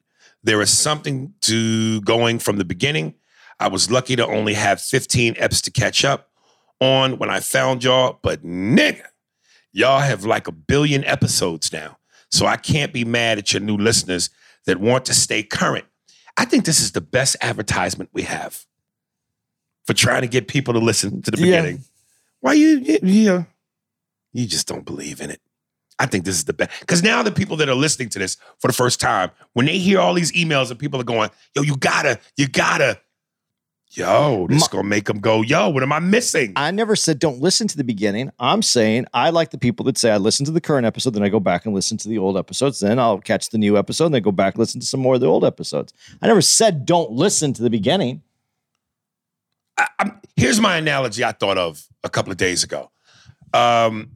There is something to going from the beginning. I was lucky to only have 15 eps to catch up on when I found y'all, but nigga, y'all have like a billion episodes now. So I can't be mad at your new listeners that want to stay current. I think this is the best advertisement we have for trying to get people to listen to the Yeah. beginning. Why you, you, you, you just don't believe in it. I think this is the best. Because now the people that are listening to this for the first time, when they hear all these emails and people are going, yo, you gotta, you gotta, yo, this My- gonna make them go, yo, what am I missing? I never said don't listen to the beginning. I'm saying I like the people that say I listen to the current episode, then I go back and listen to the old episodes. Then I'll catch the new episode, and then go back and listen to some more of the old episodes. I never said don't listen to the beginning. I, I'm, here's my analogy I thought of a couple of days ago. Um,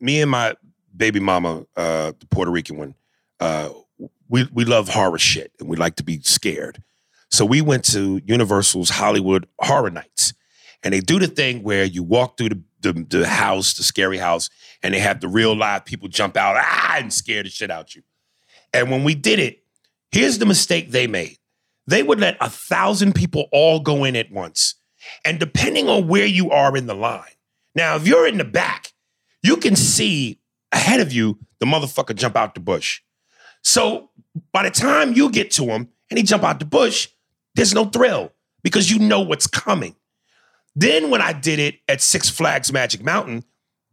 me and my baby mama, uh, the Puerto Rican one, uh, we we love horror shit and we like to be scared. So we went to Universal's Hollywood Horror Nights, and they do the thing where you walk through the the, the house, the scary house, and they have the real live people jump out ah and scare the shit out of you. And when we did it, here's the mistake they made. They would let a thousand people all go in at once. And depending on where you are in the line, now, if you're in the back, you can see ahead of you the motherfucker jump out the bush. So by the time you get to him and he jump out the bush, there's no thrill because you know what's coming. Then when I did it at Six Flags Magic Mountain,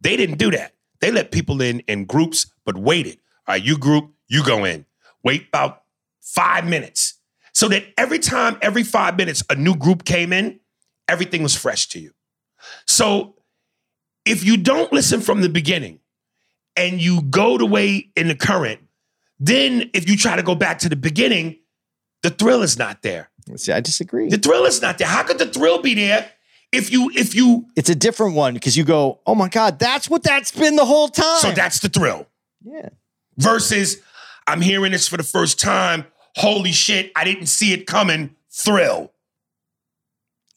they didn't do that. They let people in in groups, but waited. All right, you group, you go in. Wait about five minutes. So that every time, every five minutes, a new group came in, everything was fresh to you. So if you don't listen from the beginning and you go the way in the current, then if you try to go back to the beginning, the thrill is not there. See, I disagree. The thrill is not there. How could the thrill be there if you if you It's a different one because you go, oh my God, that's what that's been the whole time. so that's the thrill yeah. versus I'm hearing this for the first time. Holy shit, I didn't see it coming. Thrill.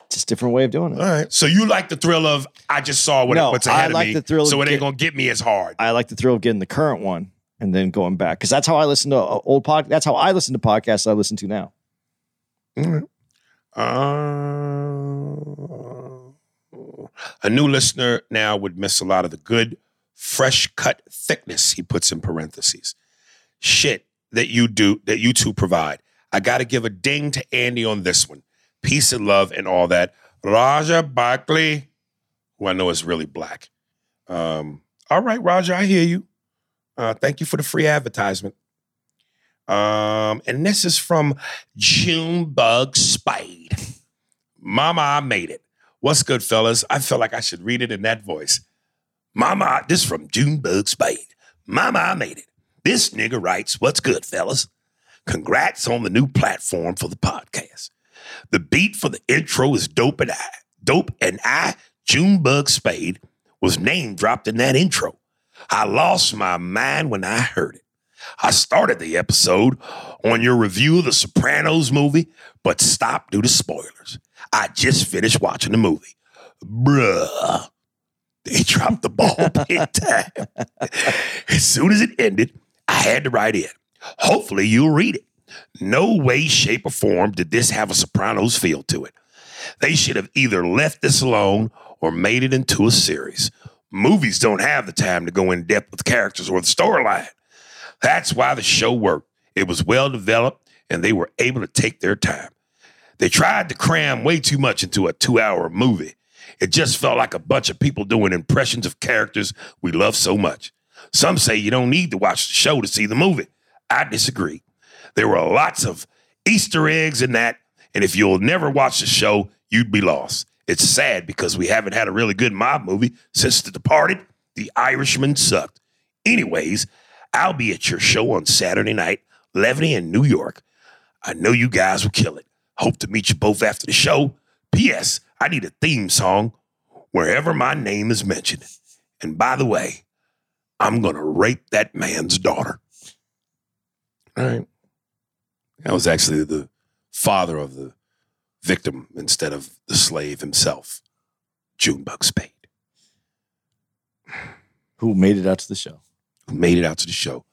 Just a different way of doing it. All right. So you like the thrill of I just saw what, No, what's ahead I of like me. the thrill so of it ain't gonna get me as hard. I like the thrill of getting the current one and then going back because that's how I listen to uh, old pod. That's how I listen to podcasts I listen to now. Uh, a new listener now would miss a lot of the good, fresh cut thickness, he puts in parentheses. Shit that you do, that you two provide. I got to give a ding to Andy on this one. Peace and love and all that. Raja Barkley, who I know is really black. Um, all right, Raja, I hear you. Uh, thank you for the free advertisement. Um, and this is from Junebug Spade. Mama, I made it. What's good, fellas? I felt like I should read it in that voice. Mama, this from Junebug Spade. Mama, I made it. This nigga writes, What's good, fellas? Congrats on the new platform for the podcast. The beat for the intro is dope and I, dope and I, Junebug Spade, was name dropped in that intro. I lost my mind when I heard it. I started the episode on your review of the Sopranos movie, but stopped due to spoilers. I just finished watching the movie. Bruh. They dropped the ball big time. As soon as it ended, I had to write in. Hopefully, you'll read it. No way, shape, or form did this have a Sopranos feel to it. They should have either left this alone or made it into a series. Movies don't have the time to go in depth with characters or the storyline. That's why the show worked. It was well developed and they were able to take their time. They tried to cram way too much into a two hour movie. It just felt like a bunch of people doing impressions of characters we love so much. Some say you don't need to watch the show to see the movie. I disagree. There were lots of Easter eggs in that, and if you'll never watch the show, you'd be lost. It's sad because we haven't had a really good mob movie since The Departed. The Irishman sucked. Anyways, I'll be at your show on Saturday night, Levity in New York. I know you guys will kill it. Hope to meet you both after the show. P.S. I need a theme song wherever my name is mentioned. And by the way, I'm going to rape that man's daughter. All right. That was actually the father of the victim instead of the slave himself, Junebug Spade, Who made it out to the show? Made it out to the show.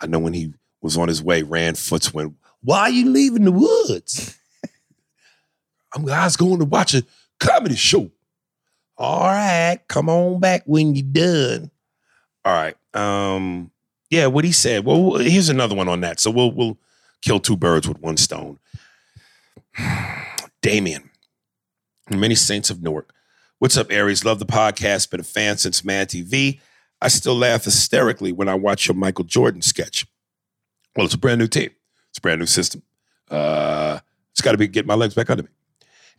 I know when he was on his way, Rand Foots went, Why are you leaving the woods? I'm I was going to watch a comedy show. All right, come on back when you're done. All right. Um, yeah, what he said. Well, here's another one on that. So we'll we'll kill two birds with one stone. Damien, many saints of Newark. What's up, Aries? Love the podcast. Been a fan since Mad TV. I still laugh hysterically when I watch your Michael Jordan sketch. Well, it's a brand new team. It's a brand new system. Uh, it's got to be get my legs back under me.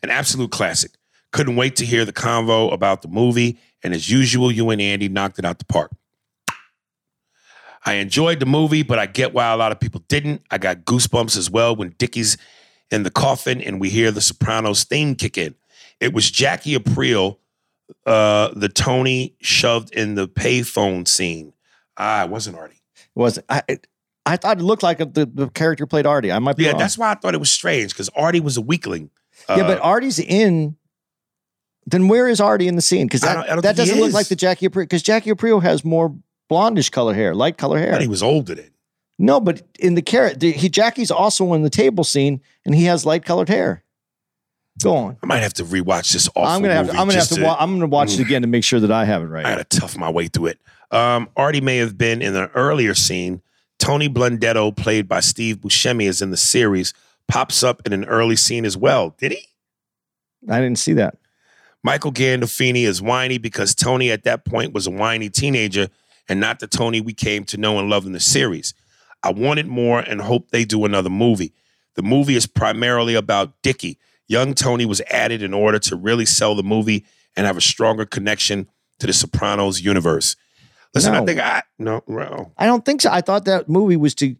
An absolute classic. Couldn't wait to hear the convo about the movie, and as usual, you and Andy knocked it out the park. I enjoyed the movie, but I get why a lot of people didn't. I got goosebumps as well when Dickie's in the coffin and we hear the Sopranos theme kick in. It was Jackie Aprile, uh, the Tony shoved in the payphone scene. Ah, it wasn't Artie. It was I? I thought it looked like the, the character played Artie. I might be Yeah, wrong. that's why I thought it was strange because Artie was a weakling. yeah, but Uh, Artie's in. Then where is Artie in the scene? Because I that, don't- I don't that doesn't look like the Jackie Aprile. Because Jackie Aprile has more blondish color hair, light color hair. he was older then. no, but in the character, he Jackie's also in the table scene, and he has light colored hair. Go on. I might have to rewatch this awful I'm gonna have to. I'm gonna have to. Wa- I'm gonna watch it again to make sure that I have it right. I got to tough my way through it. Um, Artie may have been in an earlier scene. Tony Blundetto, played by Steve Buscemi, is in the series. Pops up in an early scene as well. Did he? I didn't see that. Michael Gandolfini is whiny because Tony at that point was a whiny teenager and not the Tony we came to know and love in the series. I wanted more and hope they do another movie. The movie is primarily about Dickie. Young Tony was added in order to really sell the movie and have a stronger connection to the Sopranos universe. Listen, I think I no, no. I don't think so. I thought that movie was to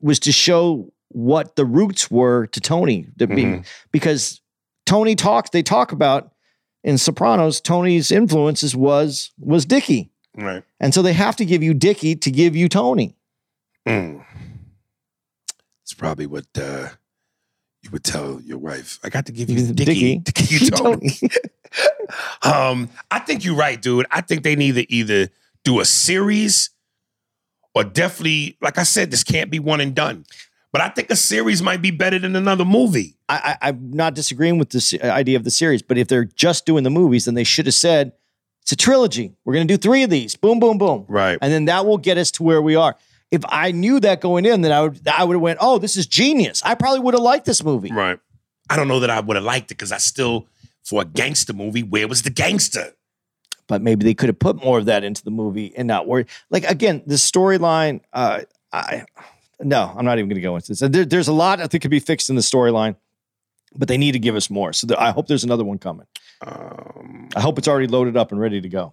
was to show what the roots were to Tony to be Mhm. because Tony talks. They talk about in Sopranos. Tony's influences was was Dickie, right. and so they have to give you Dickie to give you Tony. Mm. It's probably what uh, you would tell your wife. I got to give you Dickie. to give you Tony. um, I think you're right, dude. I think they need to either do a series or definitely, like I said, this can't be one and done. But I think a series might be better than another movie. I, I, I'm not disagreeing with this idea of the series, but if they're just doing the movies, then they should have said it's a trilogy. We're going to do three of these. Boom, boom, boom. Right. and then that will get us to where we are. If I knew that going in, then I would I would have went, oh, this is genius. I probably would have liked this movie. Right. I don't know that I would have liked it because I still, for a gangster movie, where was the gangster? But maybe they could have put more of that into the movie and not worry. Like again, the storyline. Uh, I no, I'm not even going to go into this. There, there's a lot I think could be fixed in the storyline, but they need to give us more. So there, I hope there's another one coming. Um, I hope it's already loaded up and ready to go.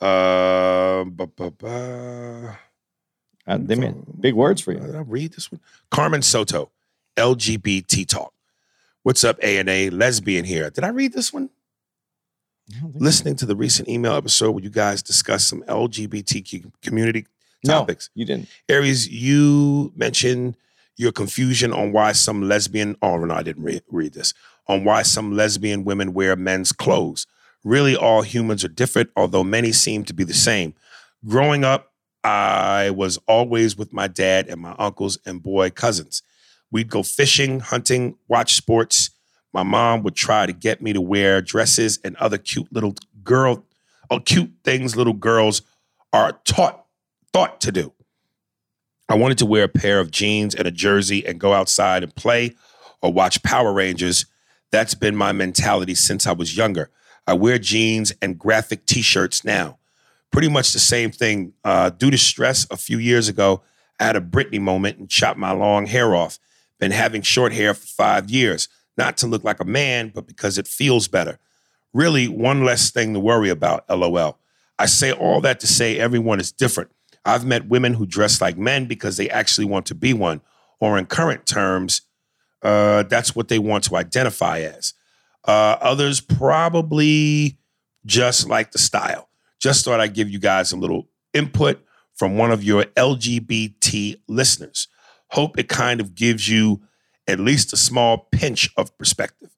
uh, bu- bu- bu- Uh, they mean big words for you. Did I read this one? Carmen Soto, LGBT talk. What's up, A and A lesbian here? Did I read this one? So. Listening to the recent email episode where you guys discussed some LGBTQ community No, topics. you didn't. Aries, you mentioned your confusion on why some lesbian, oh no, I didn't read, read this, on why some lesbian women wear men's clothes. Really, all humans are different, although many seem to be the same. Growing up, I was always with my dad and my uncles and boy cousins. We'd go fishing, hunting, watch sports. My mom would try to get me to wear dresses and other cute little girl, or cute things little girls are taught, thought to do. I wanted to wear a pair of jeans and a jersey and go outside and play or watch Power Rangers. That's been my mentality since I was younger. I wear jeans and graphic t shirts now. Pretty much the same thing. Uh, due to stress a few years ago, I had a Britney moment and chopped my long hair off. Been having short hair for five years, not to look like a man, but because it feels better. Really, one less thing to worry about, lol. I say all that to say everyone is different. I've met women who dress like men because they actually want to be one, or in current terms, uh, that's what they want to identify as. Uh, others probably just like the style. Just thought I'd give you guys a little input from one of your LGBT listeners. Hope it kind of gives you at least a small pinch of perspective.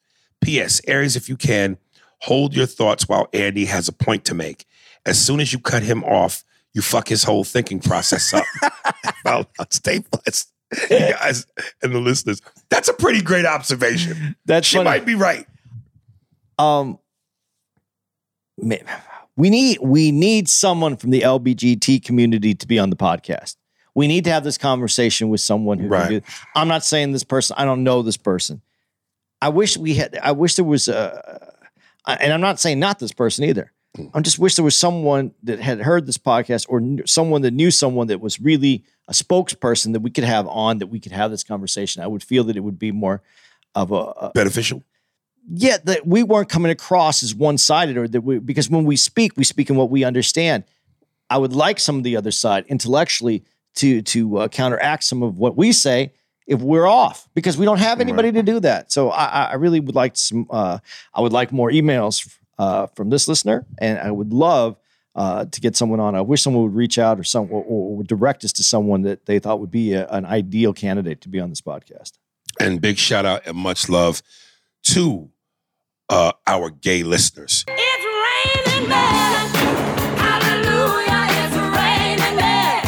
P.S. Aries, if you can, hold your thoughts while Andy has a point to make. As soon as you cut him off, you fuck his whole thinking process up. well, stay blessed, you guys and the listeners. That's a pretty great observation. That's She funny. might be right. um we need we need someone from the LBGT community to be on the podcast. We need to have this conversation with someone who Right. can do. I'm not saying this person. I don't know this person. I wish we had. I wish there was a. And I'm not saying not this person either. Hmm. I just wish there was someone that had heard this podcast or knew, someone that knew someone that was really a spokesperson that we could have on that we could have this conversation. I would feel that it would be more of a, a Beneficial. Yeah, that we weren't coming across as one sided or that we, because when we speak, we speak in what we understand. I would like some of the other side intellectually to to uh, counteract some of what we say if we're off because we don't have anybody to do that. So I, I- really would like some. Uh, I would like more emails uh, from this listener, and I would love uh, to get someone on. I wish someone would reach out or some or, or would direct us to someone that they thought would be a, an ideal candidate to be on this podcast. And big shout out and much love to uh, our gay listeners. It's raining men. Hallelujah, it's raining men.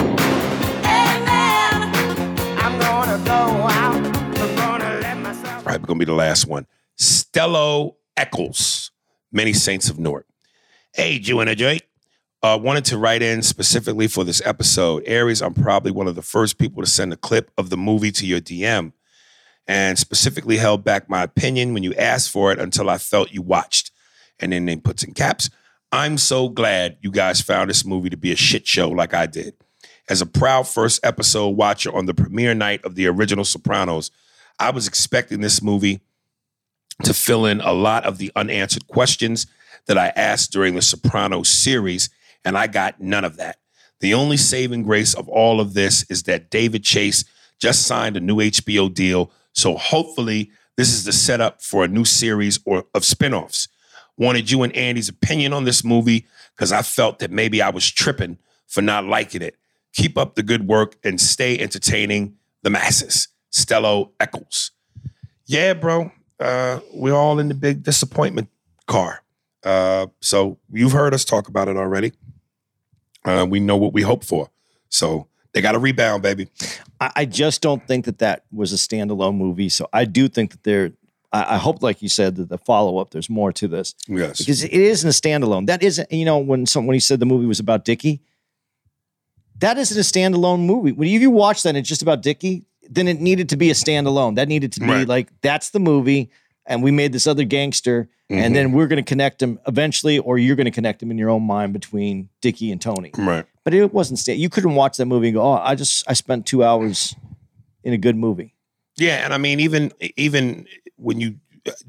Amen. I'm gonna go out. I'm gonna let myself. All right, we're going to be the last one. Stello Eccles, many saints of Newark. Hey, Jew and a Jake. Uh, wanted to write in specifically for this episode. Aries, I'm probably one of the first people to send a clip of the movie to your DM and specifically held back my opinion when you asked for it until I felt you watched. And then they puts in caps. I'm so glad you guys found this movie to be a shit show like I did. As a proud first episode watcher on the premiere night of the original Sopranos, I was expecting this movie to fill in a lot of the unanswered questions that I asked during the Sopranos series, and I got none of that. The only saving grace of all of this is that David Chase just signed a new HBO deal, so hopefully this is the setup for a new series or of spin-offs. Wanted you and Andy's opinion on this movie because I felt that maybe I was tripping for not liking it. Keep up the good work and stay entertaining the masses. Stello Eccles. Yeah, bro. Uh, we're all in the big disappointment car. Uh, so you've heard us talk about it already. Uh, we know what we hope for. So they got to rebound, baby. I, I just don't think that that was a standalone movie. So I do think that there. I, I hope, like you said, that the follow up. There's more to this Yes. because it isn't a standalone. That isn't. You know, when someone he said the movie was about Dickie, that isn't a standalone movie. When you, you watch that, and it's just about Dickie. Then it needed to be a standalone. That needed to be Right. like that's the movie, and we made this other gangster, Mhm. and then we're going to connect him eventually, or you're going to connect him in your own mind between Dickie and Tony. right. But it wasn't sta You couldn't watch that movie and go, "Oh, I just I spent two hours in a good movie." Yeah, and I mean, even even when you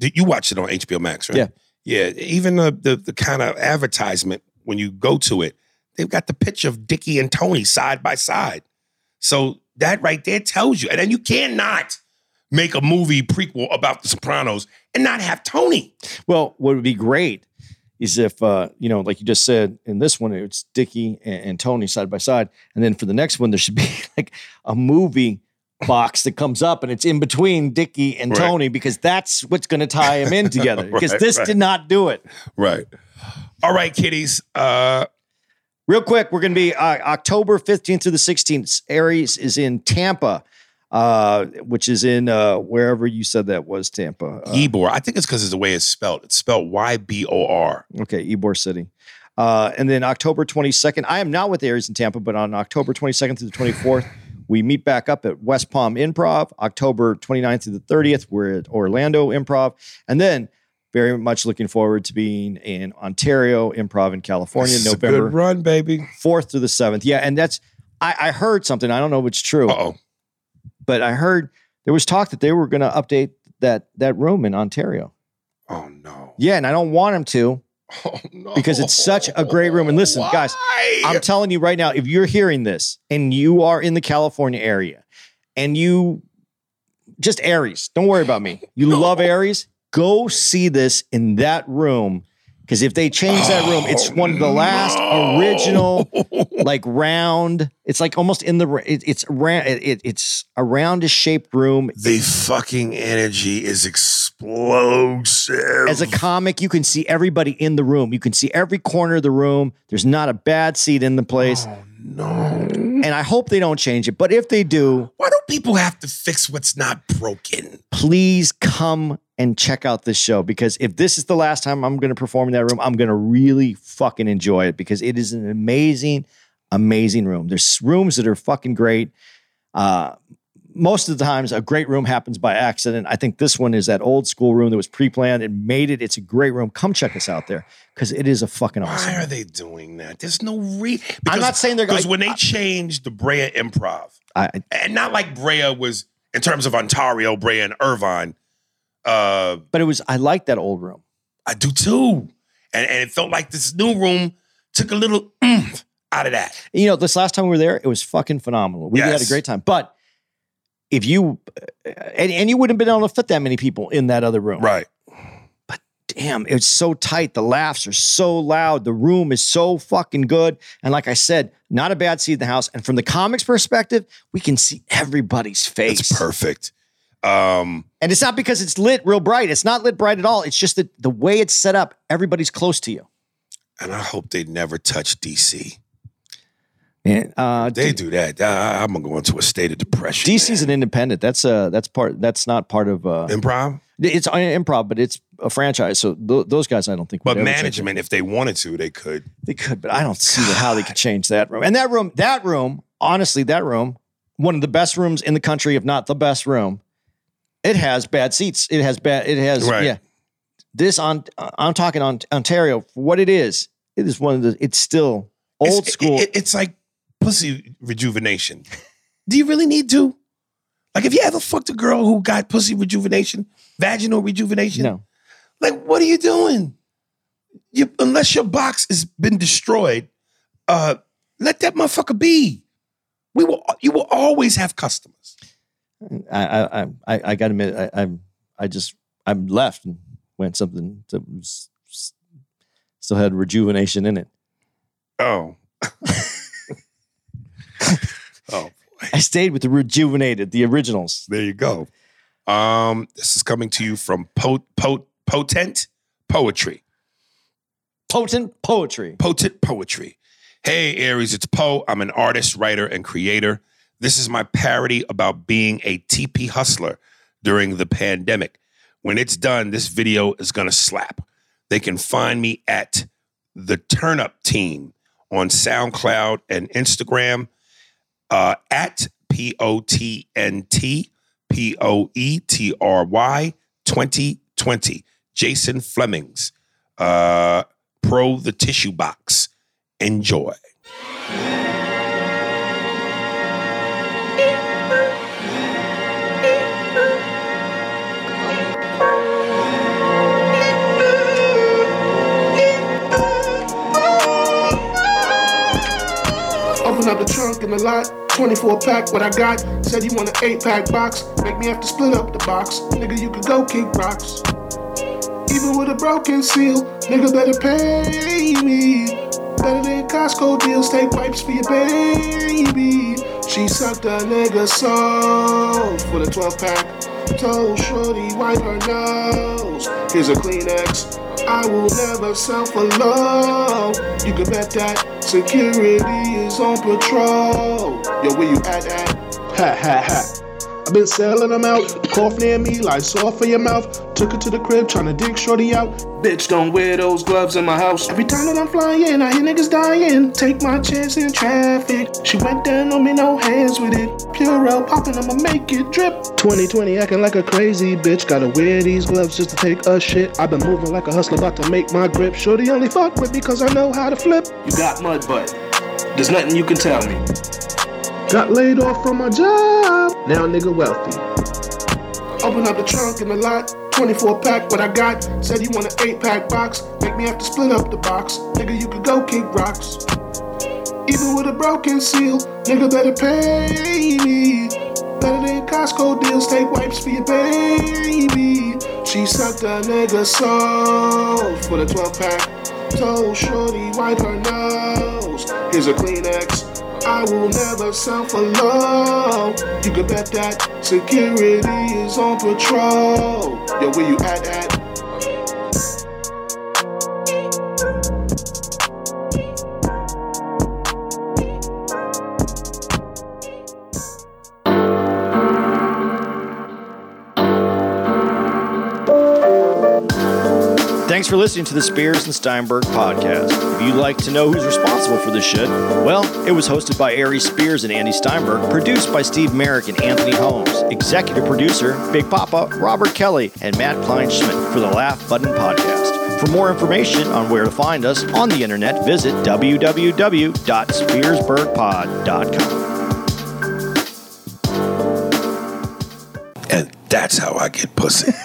you watch it on HBO Max, right? Yeah. yeah. Even the the, the kind of advertisement when you go to it, they've got the picture of Dickie and Tony side by side. So that right there tells you, and then you cannot make a movie prequel about The Sopranos and not have Tony. Well, what would be great is if uh, you know, like you just said in this one, it's Dickie and, and Tony side by side, and then for the next one, there should be like a movie box that comes up and it's in between Dickie and Right. Tony because that's what's going to tie them in together. Because Right, this right. did not do it. Right. All right, kiddies. Uh, Real quick, we're going to be uh, October 15th through the 16th. Aries is in Tampa, uh, which is in uh, wherever you said that was Tampa. Uh, Ybor. I think it's because of the way it's spelled. It's spelled Y B O R. Okay, Ybor City. Uh, and then October 22nd, I am not with Aries in Tampa, but on October 22nd through the 24th, we meet back up at West Palm Improv. October 29th through the 30th, we're at Orlando Improv. And then very much looking forward to being in Ontario Improv in California, This November good run, baby. 4th through the 7th. Yeah, and that's, I, I heard something, I don't know if it's true, Uh oh. But I heard there was talk that they were going to update that that room in Ontario. Oh no. Yeah, and I don't want them to. Oh no. Because it's such a great room. And listen, guys, I'm telling you right now, if you're hearing this and you are in the California area and you just Aries, don't worry about me. You love Aries, go see this in that room. Because if they change that room, it's oh, one of the last no. original, like round. It's like almost in the. It, it's round. It, it, it's a roundish shaped room. the fucking energy is explosive. As a comic, you can see everybody in the room. You can see every corner of the room. There's not a bad seat in the place. oh no. And I hope they don't change it. But if they do, Why don't people have to fix what's not broken? please come and check out this show because if this is the last time I'm going to perform in that room, I'm going to really fucking enjoy it because it is an amazing, amazing room. There's rooms that are fucking great. Uh, most of the times, a great room happens by accident. I think this one is that old school room that was pre-planned. It made it. It's a great room. Come check us out there because it is a fucking awesome. Why are they doing that? There's no reason. I'm not saying they're because when they changed the Brea Improv, I, I- and not like Brea was in terms of Ontario, Brea and Irvine. Uh, but it was. I like that old room. I do too, and and it felt like this new room took a little out of that. You know, this last time we were there, it was fucking phenomenal. We had a great time. But if you and, and you wouldn't have been able to fit that many people in that other room. Right. But damn, it's so tight. The laughs are so loud. The room is so fucking good. And like I said, not a bad seat in the house. And from the comics perspective, we can see everybody's face. It's perfect. Um, And it's not because it's lit real bright. It's not lit bright at all. It's just that the way it's set up, everybody's close to you. and I hope they never touch DC. And uh, They do that. I, I'm gonna go into a state of depression. DC's an independent. That's uh that's part that's not part of uh improv, it's an improv, but it's a franchise. So th- those guys I don't think but it. management, if they wanted to, they could. They could, but I don't see how they could change that room. And that room, that room, honestly, that room, one of the best rooms in the country, if not the best room. It has bad seats. It has bad. It has Right. yeah. This on I'm talking on Ontario for what it is. It is one of the. It's still old It's- school. it- it's like pussy rejuvenation. Do you really need to? Like, if you ever fucked a girl who got pussy rejuvenation, vaginal rejuvenation, no, like, what are you doing? You, unless your box has been destroyed, uh, let that motherfucker be. We will. You will always have customers. I I I, I, I got to admit, I, I'm I just I'm left and went something that was still had rejuvenation in it. Oh. oh, I stayed with the rejuvenated, the originals. there you go. Um, this is coming to you from po- po- potent poetry. Potent poetry. Potent poetry. Hey, Aries, it's Poe. I'm an artist, writer, and creator. This is my parody about being a TP hustler during the pandemic. When it's done, this video is going to slap. They can find me at the Turn Up Team on SoundCloud and Instagram uh, at P O T N T P O E T R Y 2020. Jason Flemings, uh, Pro the Tissue Box. Enjoy. Up the trunk in the lot, 24 pack, what I got. Said he want an 8 pack box. Make me have to split up the box. Nigga, you could go kick rocks. Even with a broken seal, nigga better pay me. Better than Costco deals, take wipes for your baby. She sucked a nigga soul for the 12 pack. Told Shorty wipe her nose. Here's a Kleenex. I will never sell for low. You can bet that security is on patrol. Yo, where you at at? Ha ha ha. I've been selling them out. Cough near me, like soft for your mouth. Took her to the crib, tryna dig shorty out. Bitch, don't wear those gloves in my house. Every time that I'm flying, I hear niggas dying. Take my chance in traffic. She went down on me, no hands with it. Pure Purell popping, I'ma make it drip. 2020 acting like a crazy bitch. Gotta wear these gloves just to take a shit. I've been moving like a hustler, about to make my grip. Shorty only fuck with me cause I know how to flip. You got mud butt. There's nothing you can tell me. Got laid off from my job. Now nigga wealthy. Open up the trunk in the lot. 24 pack, what I got. Said you want an 8 pack box. Make me have to split up the box. Nigga, you could go kick rocks. Even with a broken seal, nigga better pay me. Better than Costco deals, take wipes for your baby. She sucked a nigga soul for the 12 pack. Told Shorty wipe her nose. Here's a Kleenex. I will never sell for low. You can bet that security is on patrol. Yo, where you at at? Thanks for listening to the Spears and Steinberg podcast. If you'd like to know who's responsible for this shit, well, it was hosted by Ari Spears and Andy Steinberg, produced by Steve Merrick and Anthony Holmes, executive producer Big Papa Robert Kelly and Matt Kleinschmidt for the Laugh Button podcast. For more information on where to find us on the internet, visit www.spearsbergpod.com. And that's how I get pussy.